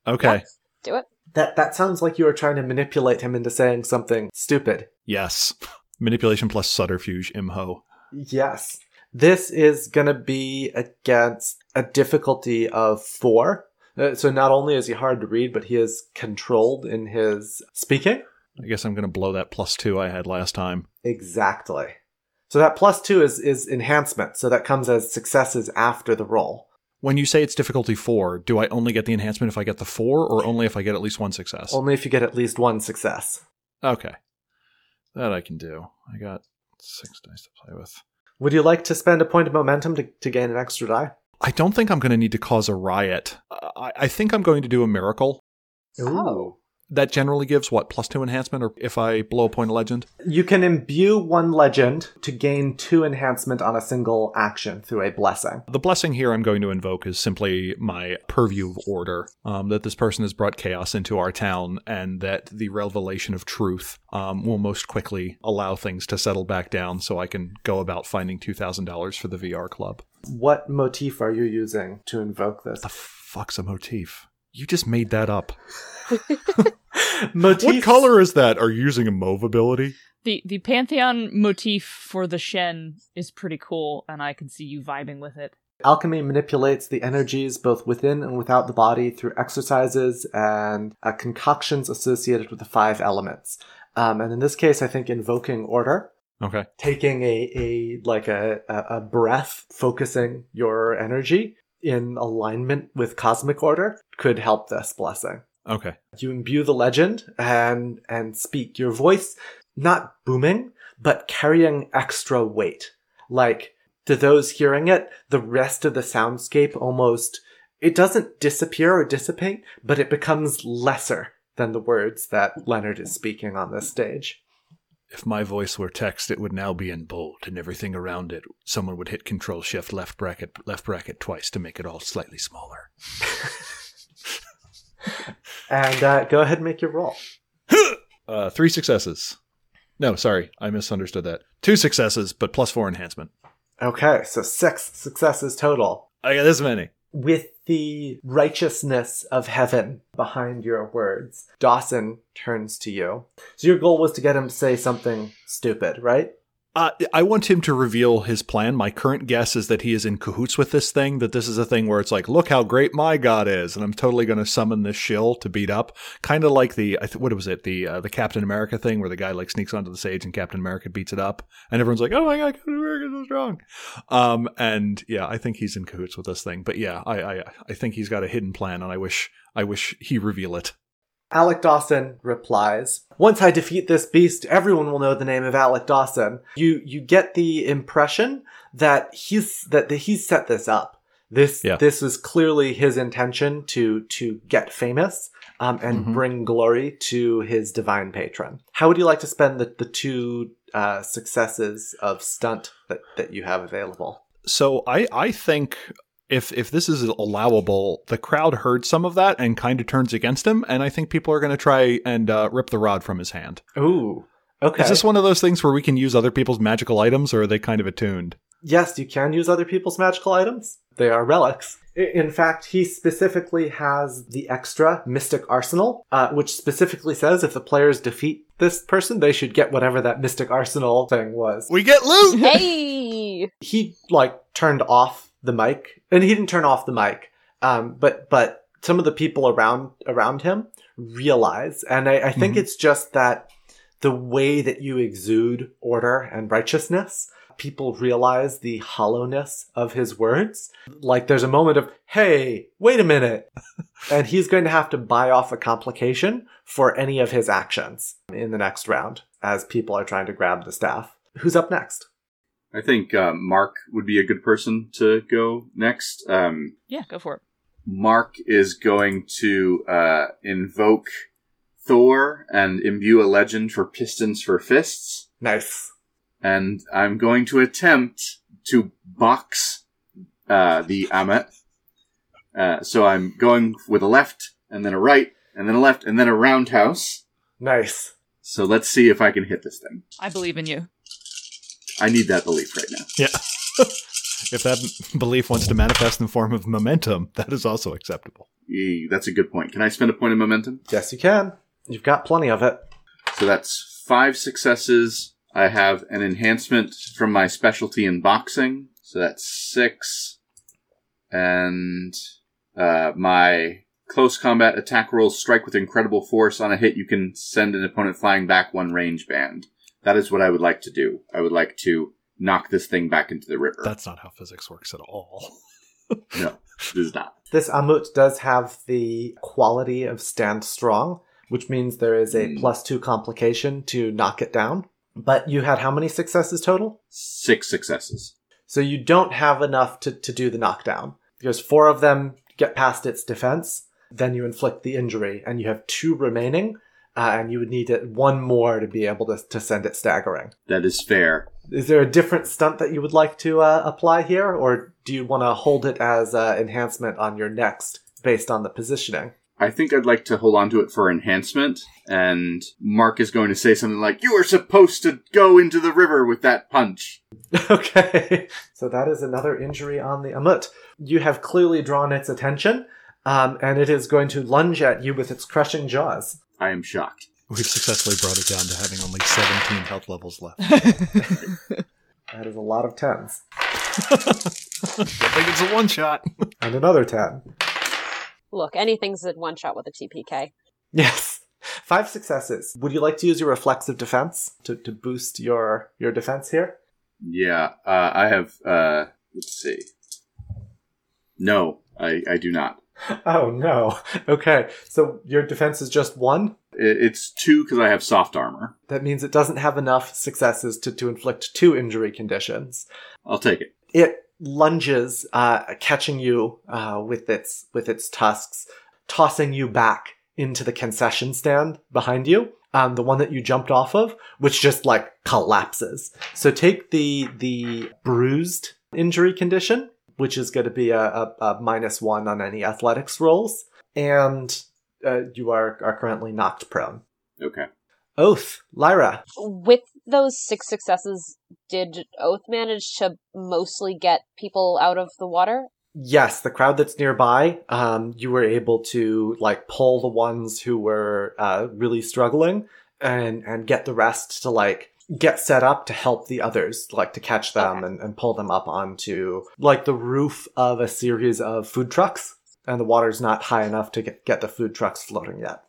Okay. Do it. That that sounds like you were trying to manipulate him into saying something stupid. Yes. Manipulation plus subterfuge, imho. Yes. This is going to be against a difficulty of four. Uh, so not only is he hard to read, but he is controlled in his speaking. I guess I'm gonna blow that plus two I had last time. Exactly. So that plus two is, is enhancement. So that comes as successes after the roll. When you say it's difficulty four, do I only get the enhancement if I get the four, or only if I get at least one success? Only if you get at least one success. Okay. That I can do. I got six dice to play with. Would you like to spend a point of momentum to, to gain an extra die? I don't think I'm going to need to cause a riot. Uh, I, I think I'm going to do a miracle. Oh. That generally gives what plus two enhancement, or if I blow a point of legend. You can imbue one legend to gain two enhancement on a single action through a blessing. The blessing here I'm going to invoke is simply my purview of order. Um, that this person has brought chaos into our town, and that the revelation of truth um, will most quickly allow things to settle back down, so I can go about finding two thousand dollars for the VR club. What motif are you using to invoke this? The fuck's a motif? You just made that up. Motif. What color is that? Are you using a mauve ability? The the pantheon motif for the Shen is pretty cool, and I can see you vibing with it. Alchemy manipulates the energies both within and without the body through exercises and uh, concoctions associated with the five elements. Um, and in this case, I think invoking order, Okay. taking a, a like a, a a breath, focusing your energy in alignment with cosmic order could help this blessing. Okay. You imbue the legend and and speak your voice not booming but carrying extra weight. Like to those hearing it, the rest of the soundscape almost it doesn't disappear or dissipate, but it becomes lesser than the words that Leonard is speaking on this stage. If my voice were text, it would now be in bold, and everything around it, someone would hit Control Shift left bracket left bracket twice to make it all slightly smaller. And uh, go ahead and make your roll. Uh, three successes. No, sorry, I misunderstood that. Two successes, but plus four enhancement. Okay, so six successes total. I got this many. with the righteousness of heaven behind your words, Dawson turns to you. So your goal was to get him to say something stupid, right? Uh, I want him to reveal his plan. My current guess is that he is in cahoots with this thing, that this is a thing where it's like, look how great my god is, and I'm totally going to summon this shill to beat up. Kind of like the, what was it, the uh, the Captain America thing where the guy like sneaks onto the stage and Captain America beats it up, and everyone's like, oh my god, Captain America's so strong. Um, and yeah, I think he's in cahoots with this thing. But yeah, I, I, I think he's got a hidden plan, and I wish, I wish he reveal it. Alec Dawson replies, Once I defeat this beast, everyone will know the name of Alec Dawson. You you get the impression that he's that, that he's set this up. This Yeah. this was clearly his intention to to get famous um, and Mhm. bring glory to his divine patron. How would you like to spend the, the two uh, successes of stunt that, that you have available? So I I think if if this is allowable, the crowd heard some of that and kind of turns against him, and I think people are going to try and uh, rip the rod from his hand. Ooh. Okay. Is this one of those things where we can use other people's magical items, or are they kind of attuned? Yes, you can use other people's magical items. They are relics. In fact, he specifically has the extra Mystic Arsenal, uh, which specifically says if the players defeat this person, they should get whatever that Mystic Arsenal thing was. We get loot. Hey! He like turned off the mic, and he didn't turn off the mic. Um, but but some of the people around around him realize, and I, I think Mhm. it's just that the way that you exude order and righteousness, people realize the hollowness of his words. Like there's a moment of, hey, wait a minute. and he's going to have to buy off a complication for any of his actions in the next round as people are trying to grab the staff. Who's up next? I think uh, Mark would be a good person to go next. Um, Yeah, go for it. Mark is going to uh, invoke Thor and imbue a legend for Pistons for Fists, Nice. and I'm going to attempt to box uh, the Amut. Uh, so I'm going with a left, and then a right, and then a left, and then a roundhouse. Nice. So let's see if I can hit this thing. I believe in you. I need that belief right now. Yeah. if that belief wants to manifest in the form of momentum, that is also acceptable. Yee, that's a good point. Can I spend a point of momentum? Yes, you can. You've got plenty of it. So that's five successes. I have an enhancement from my specialty in boxing. So that's six. And uh, my close combat attack rolls strike with incredible force. On a hit, you can send an opponent flying back one range band. That is what I would like to do. I would like to knock this thing back into the river. That's not how physics works at all. no, it is not. This Amut does have the quality of stand strong, which means there is a Hmm. plus two complication to knock it down. But you had how many successes total? Six successes. So you don't have enough to, to do the knockdown. Because four of them get past its defense, then you inflict the injury, and you have two remaining, uh, and you would need it one more to be able to, to send it staggering. That is fair. Is there a different stunt that you would like to uh, apply here, or do you want to hold it as uh, enhancement on your next based on the positioning? I think I'd like to hold on to it for enhancement, and Mark is going to say something like, You were supposed to go into the river with that punch. Okay, so that is another injury on the Amut. You have clearly drawn its attention, um, and it is going to lunge at you with its crushing jaws. I am shocked. We've successfully brought it down to having only 17 health levels left. That is a lot of tens. I think it's a one shot. And another ten. Look, anything's a one shot with a TPK. Yes. Five successes. Would you like to use your reflexive defense to, to boost your, your defense here? Yeah, uh, I have, uh, let's see. No, I, I do not. Oh no. Okay, so your defense is just one? It's two because I have soft armor. That means it doesn't have enough successes to, to inflict two injury conditions. I'll take it. it lunges, uh, catching you uh, with its with its tusks, tossing you back into the concession stand behind you, um, the one that you jumped off of, which just like collapses. So take the the bruised injury condition, which is going to be a, a, a minus one on any athletics rolls, and uh, you are are currently knocked prone. Okay. Oath, Lyra. With those six successes, did Oath manage to mostly get people out of the water? Yes, the crowd that's nearby, um, you were able to like pull the ones who were uh, really struggling and and get the rest to like get set up to help the others, like to catch them Okay. and, and pull them up onto like the roof of a series of food trucks. And the water's not high enough to get, get the food trucks floating yet.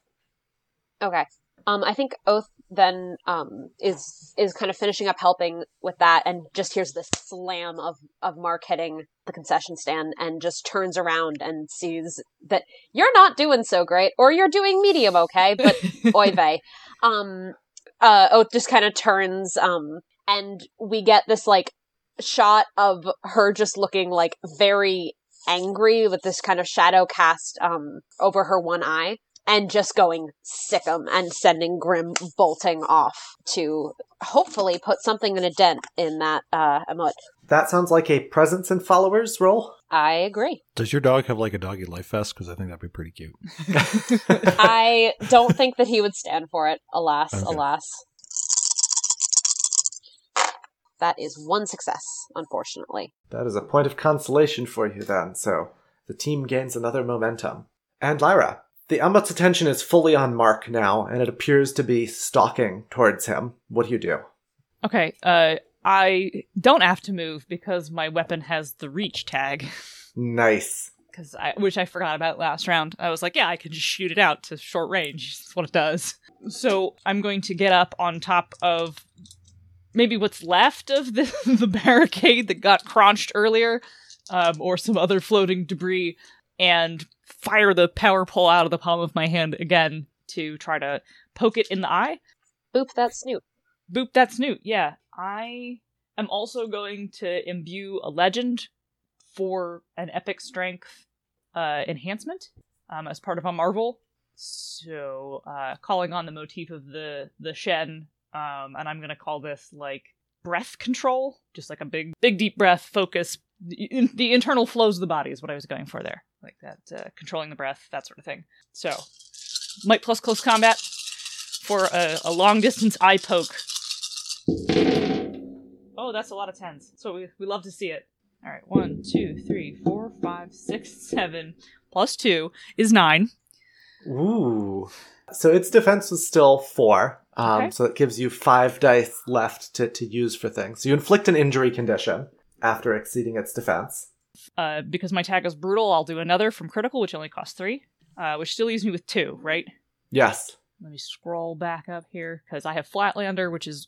Okay. Um, I think Oath then um, is is kind of finishing up helping with that, and just hears the slam of of Mark hitting the concession stand, and just turns around and sees that you're not doing so great, or you're doing medium okay, but oy vey. Um, uh, Oath just kind of turns, um, and we get this like shot of her just looking like very angry with this kind of shadow cast um over her one eye and just going sickum and sending Grim bolting off to hopefully put something in a dent in that uh Amut. That sounds like a presence and followers roll. I agree. Does your dog have like a doggy life vest? Because I think that'd be pretty cute. I don't think that he would stand for it, alas, Okay. alas. That is one success, unfortunately. That is a point of consolation for you then, so the team gains another momentum. And Lyra, the Amut's attention is fully on Mark now, and it appears to be stalking towards him. What do you do? Okay, uh, I don't have to move because my weapon has the reach tag. Nice. Because I, which I forgot about last round. I was like, yeah, I can just shoot it out to short range. That's what it does. So I'm going to get up on top of maybe what's left of the, the barricade that got crunched earlier, um, or some other floating debris, and fire the power pole out of the palm of my hand again to try to poke it in the eye. Boop that snoot. Boop that snoot. Yeah, I am also going to imbue a legend for an epic strength uh, enhancement um, as part of a marvel. So, uh, calling on the motif of the the Shen, um, and I'm gonna call this like breath control, just like a big, big deep breath, focus. The, the internal flows of the body is what I was going for there, like that, uh, controlling the breath, that sort of thing. So, might plus close combat for a, a long distance eye poke. Oh, that's a lot of tens. So we, we love to see it. All right, one, two, three, four, five, six, seven, plus two is nine. Ooh. So its defense was still four. Um, Okay. So it gives you five dice left to, to use for things. So you inflict an injury condition after exceeding its defense. Uh, because my tag is brutal, I'll do another from critical, which only costs three, uh, which still leaves me with two, right? Yes. Let me scroll back up here because I have Flatlander, which is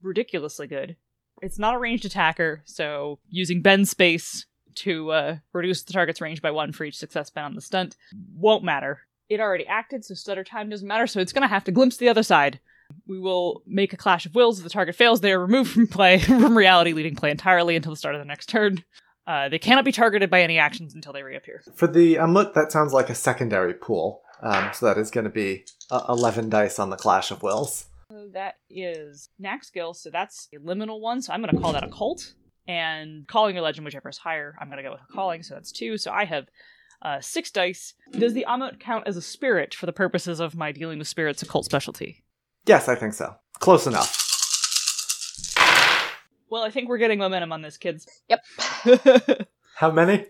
ridiculously good. It's not a ranged attacker, so using bend space to uh, reduce the target's range by one for each success spent on the stunt won't matter. It already acted, so stutter time doesn't matter, so it's going to have to glimpse the other side. We will make a clash of wills. If the target fails, they are removed from play, from reality, leaving play entirely until the start of the next turn. Uh, they cannot be targeted by any actions until they reappear. For the Amut, that sounds like a secondary pool. Um, so that is going to be uh, 11 dice on the Clash of Wills. So that is knack skill, so that's a liminal one, so I'm going to call that occult. And calling a legend, whichever is higher, I'm going to go with calling, so that's two. So I have uh, six dice. Does the Amut count as a spirit for the purposes of my dealing with spirits occult specialty? Yes, I think so. Close enough. Well, I think we're getting momentum on this, kids. Yep. How many?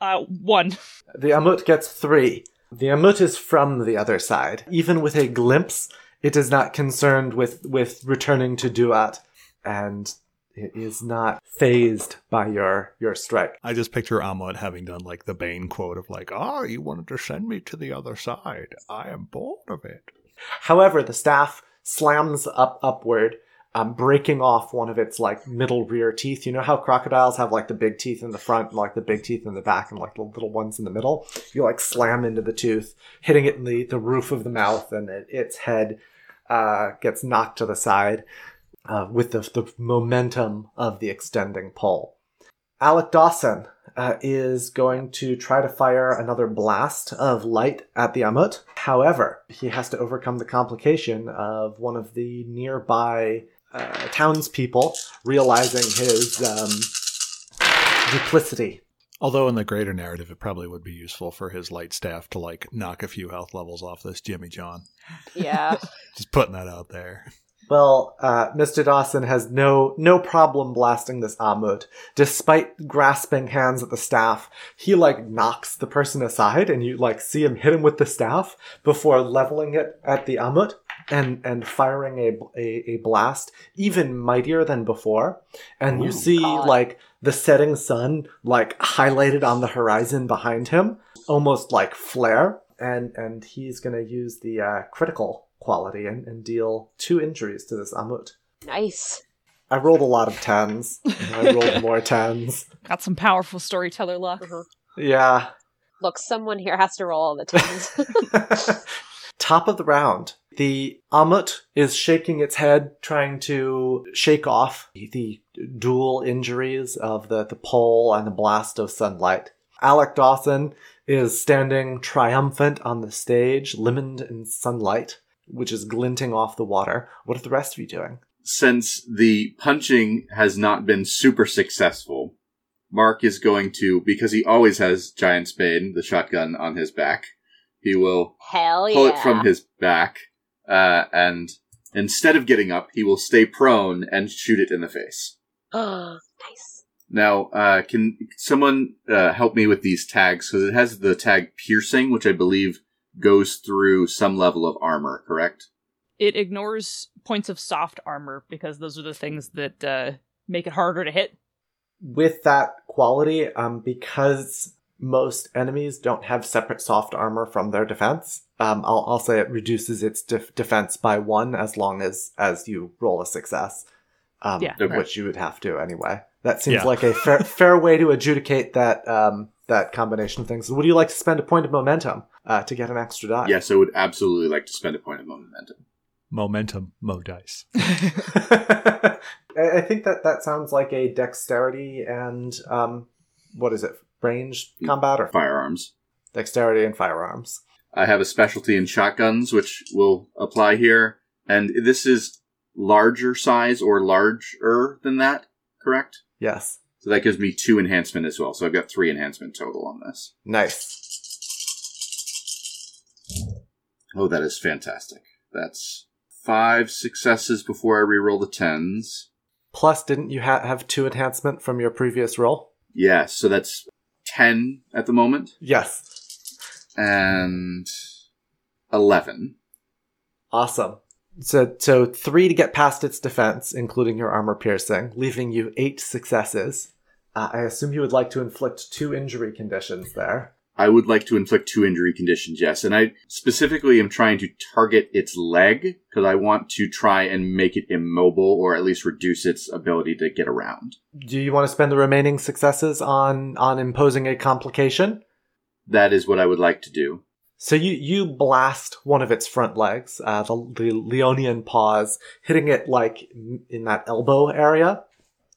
uh, one. The Amut gets three. The Amut is from the other side. Even with a glimpse, it is not concerned with, with returning to Duat, and it is not phased by your, your strike. I just picture Amut having done like the Bane quote of like, "Ah, you wanted to send me to the other side. I am bored of it." However, the staff slams up upward, um, breaking off one of its like middle rear teeth. You know how crocodiles have like the big teeth in the front, and, like the big teeth in the back, and like the little ones in the middle. You like slam into the tooth, hitting it in the, the roof of the mouth, and it, its head uh, gets knocked to the side uh, with the, the momentum of the extending pole. Alec Dawson uh, is going to try to fire another blast of light at the Amut. However, he has to overcome the complication of one of the nearby uh, townspeople realizing his um, duplicity. Although in the greater narrative, it probably would be useful for his light staff to like knock a few health levels off this Jimmy John. Yeah. Just putting that out there. Well, uh, Mr. Dawson has no no problem blasting this Amut. Despite grasping hands at the staff, he like knocks the person aside, and you like see him hit him with the staff before leveling it at the Amut and and firing a a, a blast even mightier than before. And you see God. like the setting sun like highlighted on the horizon behind him, almost like flare and and he's going to use the uh, critical quality and, and deal two injuries to this Amut. Nice. I rolled a lot of tens. I rolled more tens. Got some powerful storyteller luck. Mhm. Yeah. Look, someone here has to roll all the tens. Top of the round. The Amut is shaking its head, trying to shake off the dual injuries of the, the pole and the blast of sunlight. Alec Dawson is standing triumphant on the stage, limoned in sunlight, which is glinting off the water. What are the rest of you doing? Since the punching has not been super successful, Mark is going to, because he always has Giant's Bane, the shotgun, on his back, he will Hell yeah. pull it from his back, uh, and instead of getting up, he will stay prone and shoot it in the face. Oh, nice. Now, uh, can someone uh, help me with these tags? Because it has the tag piercing, which I believe goes through some level of armor, correct? It ignores points of soft armor because those are the things that uh, make it harder to hit. with that quality, um, because most enemies don't have separate soft armor from their defense, um, I'll, I'll say it reduces its def- defense by one as long as as you roll a success, um, Yeah. Okay. which you would have to anyway. That seems Yeah. like a fair fair way to adjudicate that um, that combination of things. Would you like to spend a point of momentum uh, to get an extra die? Yes, I would absolutely like to spend a point of momentum. Momentum, mo dice. I I think that that sounds like a dexterity and um, what is it? Range combat or Firearms. dexterity and firearms. I have a specialty in shotguns, which will apply here. And this is larger size or larger than that, correct? Yes. So that gives me two enhancement as well. So I've got three enhancement total on this. Nice. Oh, that is fantastic. That's five successes before I reroll the tens. Plus, didn't you ha- have two enhancement from your previous roll? Yes, so that's ten at the moment. Yes. And eleven. Awesome. So, so three to get past its defense, including your armor piercing, leaving you eight successes. Uh, I assume you would like to inflict two injury conditions there. I would like to inflict two injury conditions, yes. And I specifically am trying to target its leg because I want to try and make it immobile or at least reduce its ability to get around. Do you want to spend the remaining successes on on imposing a complication? That is what I would like to do. So you you blast one of its front legs, uh, the the Leonian paws, hitting it like in that elbow area,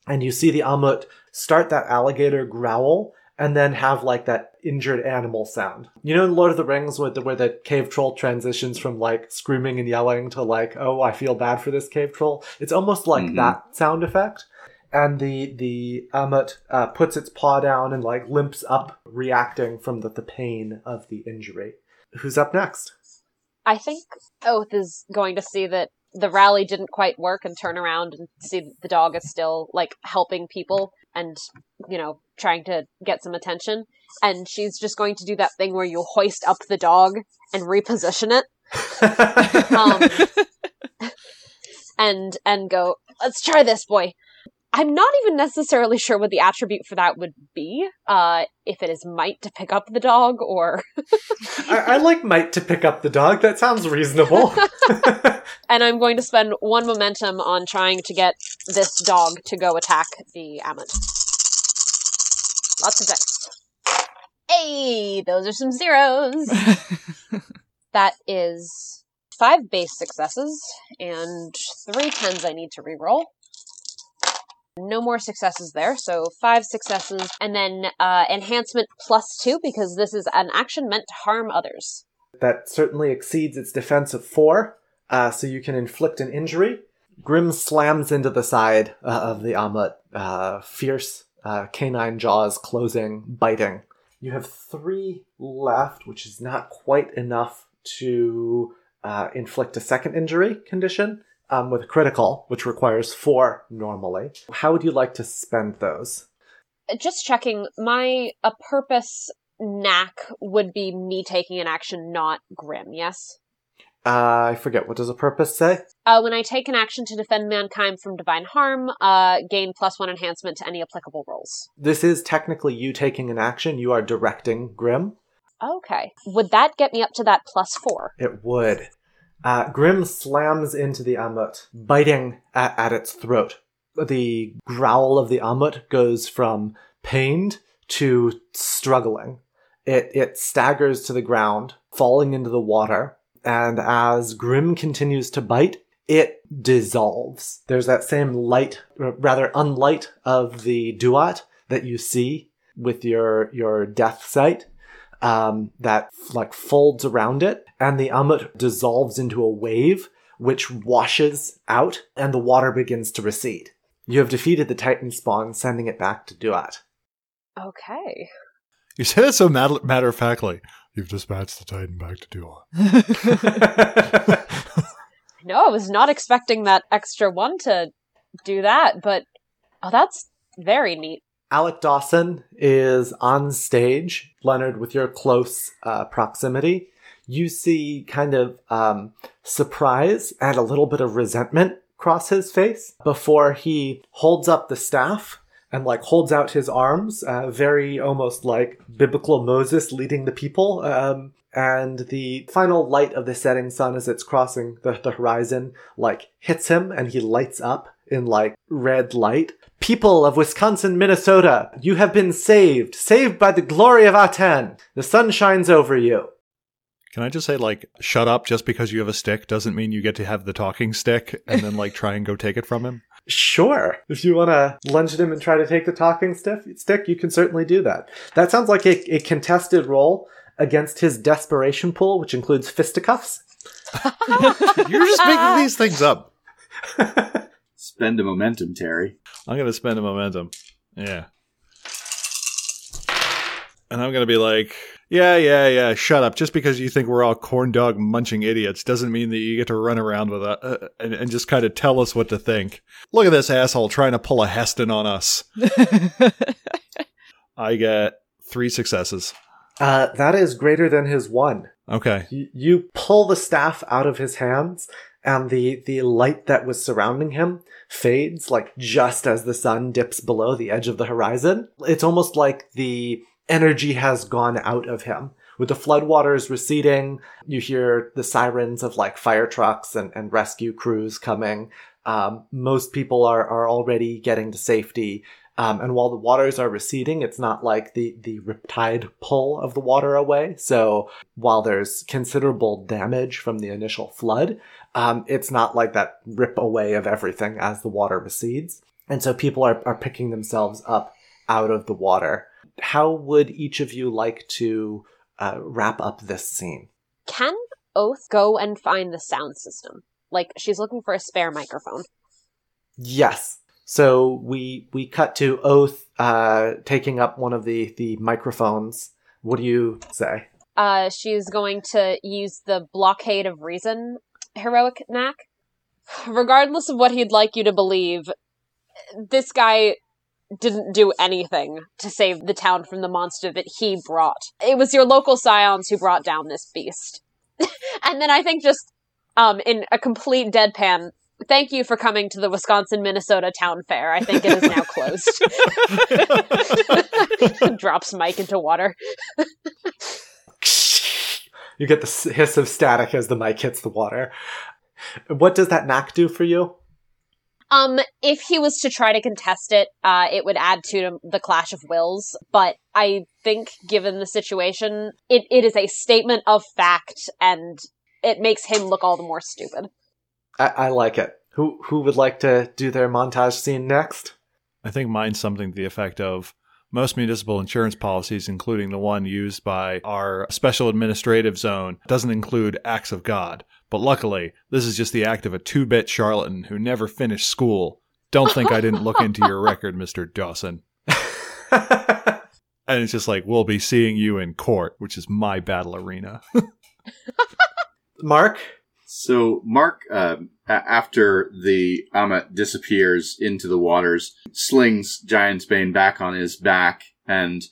and you see the Amut start that alligator growl, and then have like that injured animal sound. You know, in Lord of the Rings, where the, where the cave troll transitions from like screaming and yelling to like, "Oh, I feel bad for this cave troll." It's almost like Mhm. that sound effect. And the the Amut uh, puts its paw down and like limps up, reacting from the, the pain of the injury. Who's up next? I think Oath is going to see that the rally didn't quite work and turn around and see that the dog is still like helping people and you know trying to get some attention. And she's just going to do that thing where you hoist up the dog and reposition it. Um, and and go let's try this boy i'm not even necessarily sure what the attribute for that would be uh if it is might to pick up the dog or I, I like Might to pick up the dog. That sounds reasonable. and I'm going to spend one momentum on trying to get this dog to go attack the Ammon. Lots of dice. Hey, those are some zeros. that is five base successes and three tens I need to reroll. No more successes there, so five successes, and then uh, enhancement plus two because this is an action meant to harm others. that certainly exceeds its defense of four, uh, so you can inflict an injury. Grim slams into the side uh, of the Amut, uh, fierce uh, canine jaws closing, biting. You have three left, which is not quite enough to uh, inflict a second injury condition um, with critical, which requires four normally. How would you like to spend those? just checking my a purpose knack would be me taking an action not grim yes Uh, I forget, what does a purpose say? uh, when i take an action to defend mankind from divine harm uh, gain plus one enhancement to any applicable rolls This is technically you taking an action. You are directing Grim. Okay. Would that get me up to that plus four? It would. Uh, Grim slams into the Amut, biting at, at its throat. The growl of the Amut goes from pained to struggling. It, it staggers to the ground, falling into the water, and as Grim continues to bite, it dissolves. There's that same light, rather unlight of the duat that you see with your, your death sight um, that like folds around it, and the Amut dissolves into a wave which washes out, and the water begins to recede. You have defeated the Titan spawn, sending it back to Duat. Okay. You say that so matter, matter of factly. You've dispatched the Titan back to Duat. No, I was not expecting that extra one to do that, but oh, that's very neat. Alec Dawson is on stage. Leonard, with your close uh, proximity, you see kind of um, surprise and a little bit of resentment cross his face before he holds up the staff and like holds out his arms, uh, very almost like biblical Moses leading the people. Um, and the final light of the setting sun as it's crossing the, the horizon like hits him and he lights up in like red light. People of Wisconsin, Minnesota, you have been saved, saved by the glory of Aten. The sun shines over you. Can I just say, like, shut up just because you have a stick doesn't mean you get to have the talking stick and then, like, try and go take it from him? Sure. If you want to lunge at him and try to take the talking stick, you can certainly do that. That sounds like a, a contested roll against his desperation pool, which includes fisticuffs. You're just making these things up. Spend a momentum, Terry. I'm going to spend a momentum. Yeah. And I'm going to be like, yeah, yeah, yeah, shut up. Just because you think we're all corn dog munching idiots doesn't mean that you get to run around with us uh, and, and just kind of tell us what to think. Look at this asshole trying to pull a Heston on us. I get three successes. Uh, that is greater than his one. Okay. You, you pull the staff out of his hands, and the, the light that was surrounding him fades, like just as the sun dips below the edge of the horizon. It's almost like the energy has gone out of him. With the floodwaters receding, you hear the sirens of like fire trucks and, and rescue crews coming. Um, most people are, are already getting to safety. Um, and while the waters are receding, it's not like the, the riptide pull of the water away. So while there's considerable damage from the initial flood, um, it's not like that rip away of everything as the water recedes. And so people are, are picking themselves up out of the water. How would each of you like to uh, wrap up this scene? Can Oath go and find the sound system? Like, she's looking for a spare microphone. Yes. So we we cut to Oath uh, taking up one of the the microphones. What do you say? Uh, she's going to use the blockade of reason heroic knack. Regardless of what he'd like you to believe, this guy didn't do anything to save the town from the monster that he brought. It was your local scions who brought down this beast. and then I think just um in a complete deadpan, thank you for coming to the Wisconsin Minnesota Town Fair. I think it is now closed. Drops mic into water. You get the hiss of static as the mic hits the water. What does that knack do for you? Um, if he was to try to contest it, uh, it would add to the clash of wills. But I think, given the situation, it, it is a statement of fact, and it makes him look all the more stupid. I, I like it. Who who would like to do their montage scene next? I think mine's something to the effect of most municipal insurance policies, including the one used by our special administrative zone, doesn't include acts of God. But luckily, this is just the act of a two bit charlatan who never finished school. Don't think I didn't look into your record, Mr. Dawson. And it's just like, we'll be seeing you in court, which is my battle arena. Mark, So Mark, a- after the Amut disappears into the waters, slings Giant's Bane back on his back and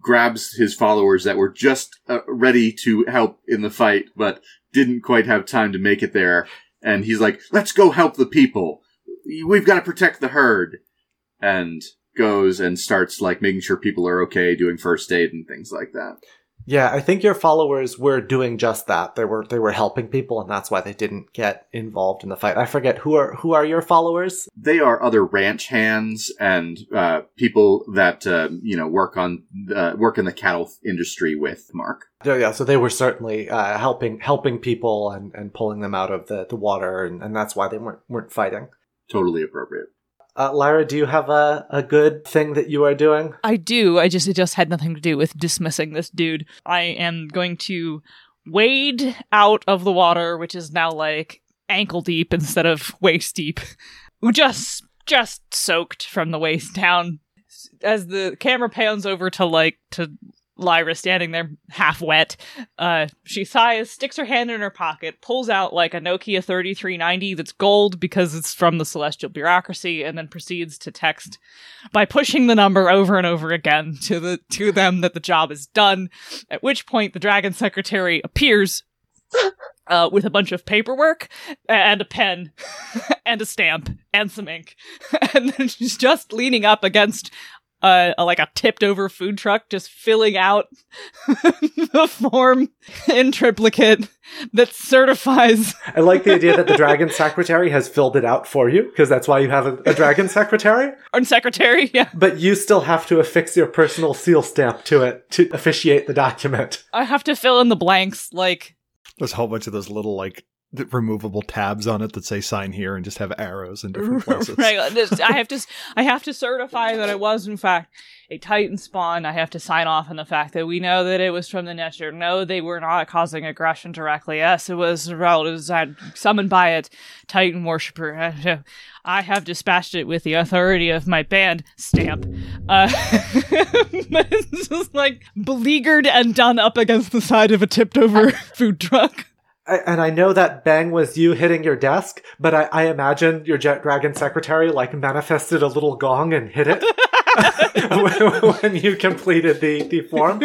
grabs his followers that were just uh, ready to help in the fight, but didn't quite have time to make it there. And he's like, "Let's go help the people. We've got to protect the herd." And goes and starts like making sure people are okay, doing first aid and things like that. Yeah, I think your followers were doing just that. They were they were helping people, and that's why they didn't get involved in the fight. I forget who are who are your followers. They are other ranch hands and uh, people that uh, you know work on uh, work in the cattle industry with Mark. Yeah, yeah. So they were certainly uh, helping helping people and, and pulling them out of the, the water, and, and that's why they weren't weren't fighting. Totally appropriate. Uh, Lyra, do you have a, a good thing that you are doing? I do. I just it just had nothing to do with dismissing this dude. I am going to wade out of the water, which is now like ankle deep instead of waist deep. Just just soaked from the waist down. As the camera pans over to like to Lyra standing there half wet. Uh, she sighs, sticks her hand in her pocket, pulls out like a Nokia 3390 that's gold because it's from the celestial bureaucracy, and then proceeds to text by pushing the number over and over again to the to them that the job is done. At which point the dragon secretary appears uh, with a bunch of paperwork and a pen and a stamp and some ink. And then she's just leaning up against uh, a, like a tipped over food truck, just filling out the form in triplicate that certifies. I like the idea that the dragon secretary has filled it out for you because that's why you have a, a dragon secretary. Or secretary, yeah. But you still have to affix your personal seal stamp to it to officiate the document. I have to fill in the blanks, like There's a whole bunch of those little like th- removable tabs on it that say sign here and just have arrows in different places. right. I have to, I have to certify that it was in fact a Titan spawn. I have to sign off on the fact that we know that it was from the Netjer. No, they were not causing aggression directly. Yes, it was well, it was uh, summoned by a Titan worshiper. I have dispatched it with the authority of my band stamp. Uh, but it's just like beleaguered and done up against the side of a tipped over food truck. And I know that bang was you hitting your desk, but I, I imagine your jet dragon secretary like manifested a little gong and hit it when, when you completed the, the form.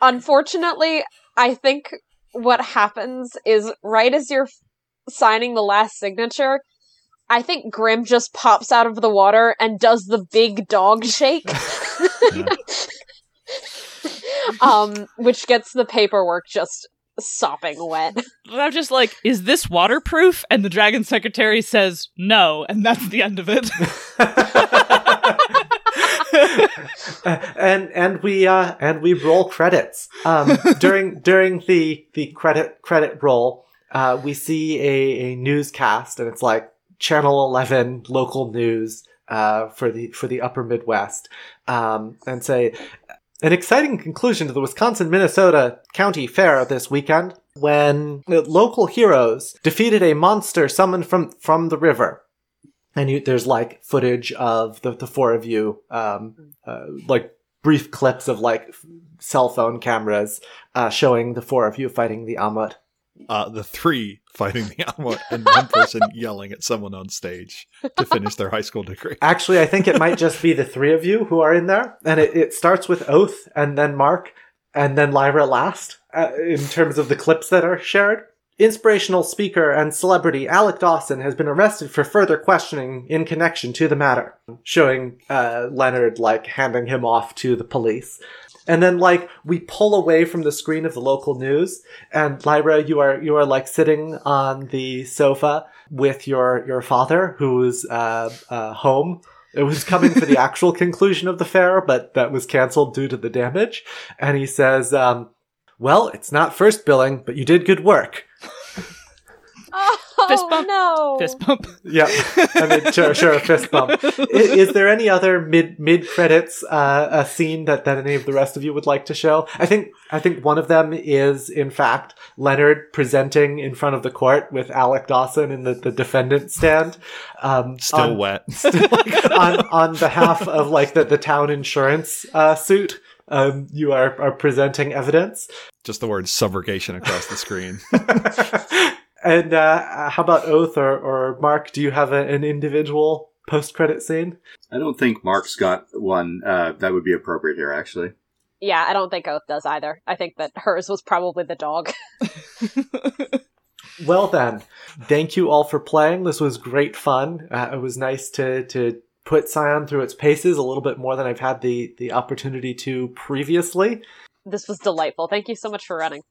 Unfortunately, I think what happens is right as you're signing the last signature, I think Grim just pops out of the water and does the big dog shake. um, which gets the paperwork just sopping wet. And I'm just like, is this waterproof? And the dragon secretary says no, and that's the end of it. and and we uh and we roll credits um during during the the credit credit roll uh we see a, a newscast and it's like channel 11 local news uh for the for the upper midwest um and say an exciting conclusion to the Wisconsin Minnesota County Fair this weekend when local heroes defeated a monster summoned from from the river and you, there's like footage of the, the four of you, um, uh, like brief clips of like cell phone cameras uh, showing the four of you fighting the Amut. Uh, the three fighting the Amut and one person yelling at someone on stage to finish their high school degree. Actually, I think it might just be the three of you who are in there, and it, it starts with Oath and then Mark and then Lyra last uh, in terms of the clips that are shared. Inspirational speaker and celebrity Alec Dawson has been arrested for further questioning in connection to the matter, showing uh, Leonard like handing him off to the police. And then like we pull away from the screen of the local news and Lyra you are you are like sitting on the sofa with your your father who's uh, uh home it was coming for the actual conclusion of the fair, but that was canceled due to the damage. And he says, um, well, it's not first billing, but you did good work. Oh Fist bump. no! Fist bump. Yeah, I mean, sure, sure, fist bump. Is, is there any other mid mid credits uh, a scene that, that any of the rest of you would like to show? I think I think one of them is in fact Leonard presenting in front of the court with Alec Dawson in the, the defendant stand. Um, Still on- wet. on on behalf of like the, the town insurance uh, suit. Um, you are, are presenting evidence. Just the word subrogation across the screen. and uh, how about Oath or, or Mark? Do you have a, an individual post credit scene? I don't think Mark's got one uh, that would be appropriate here, actually. Yeah, I don't think Oath does either. I think that hers was probably the dog. Well then, thank you all for playing. This was great fun. Uh, it was nice to to put Scion through its paces a little bit more than I've had the the opportunity to previously. This was delightful. Thank you so much for running.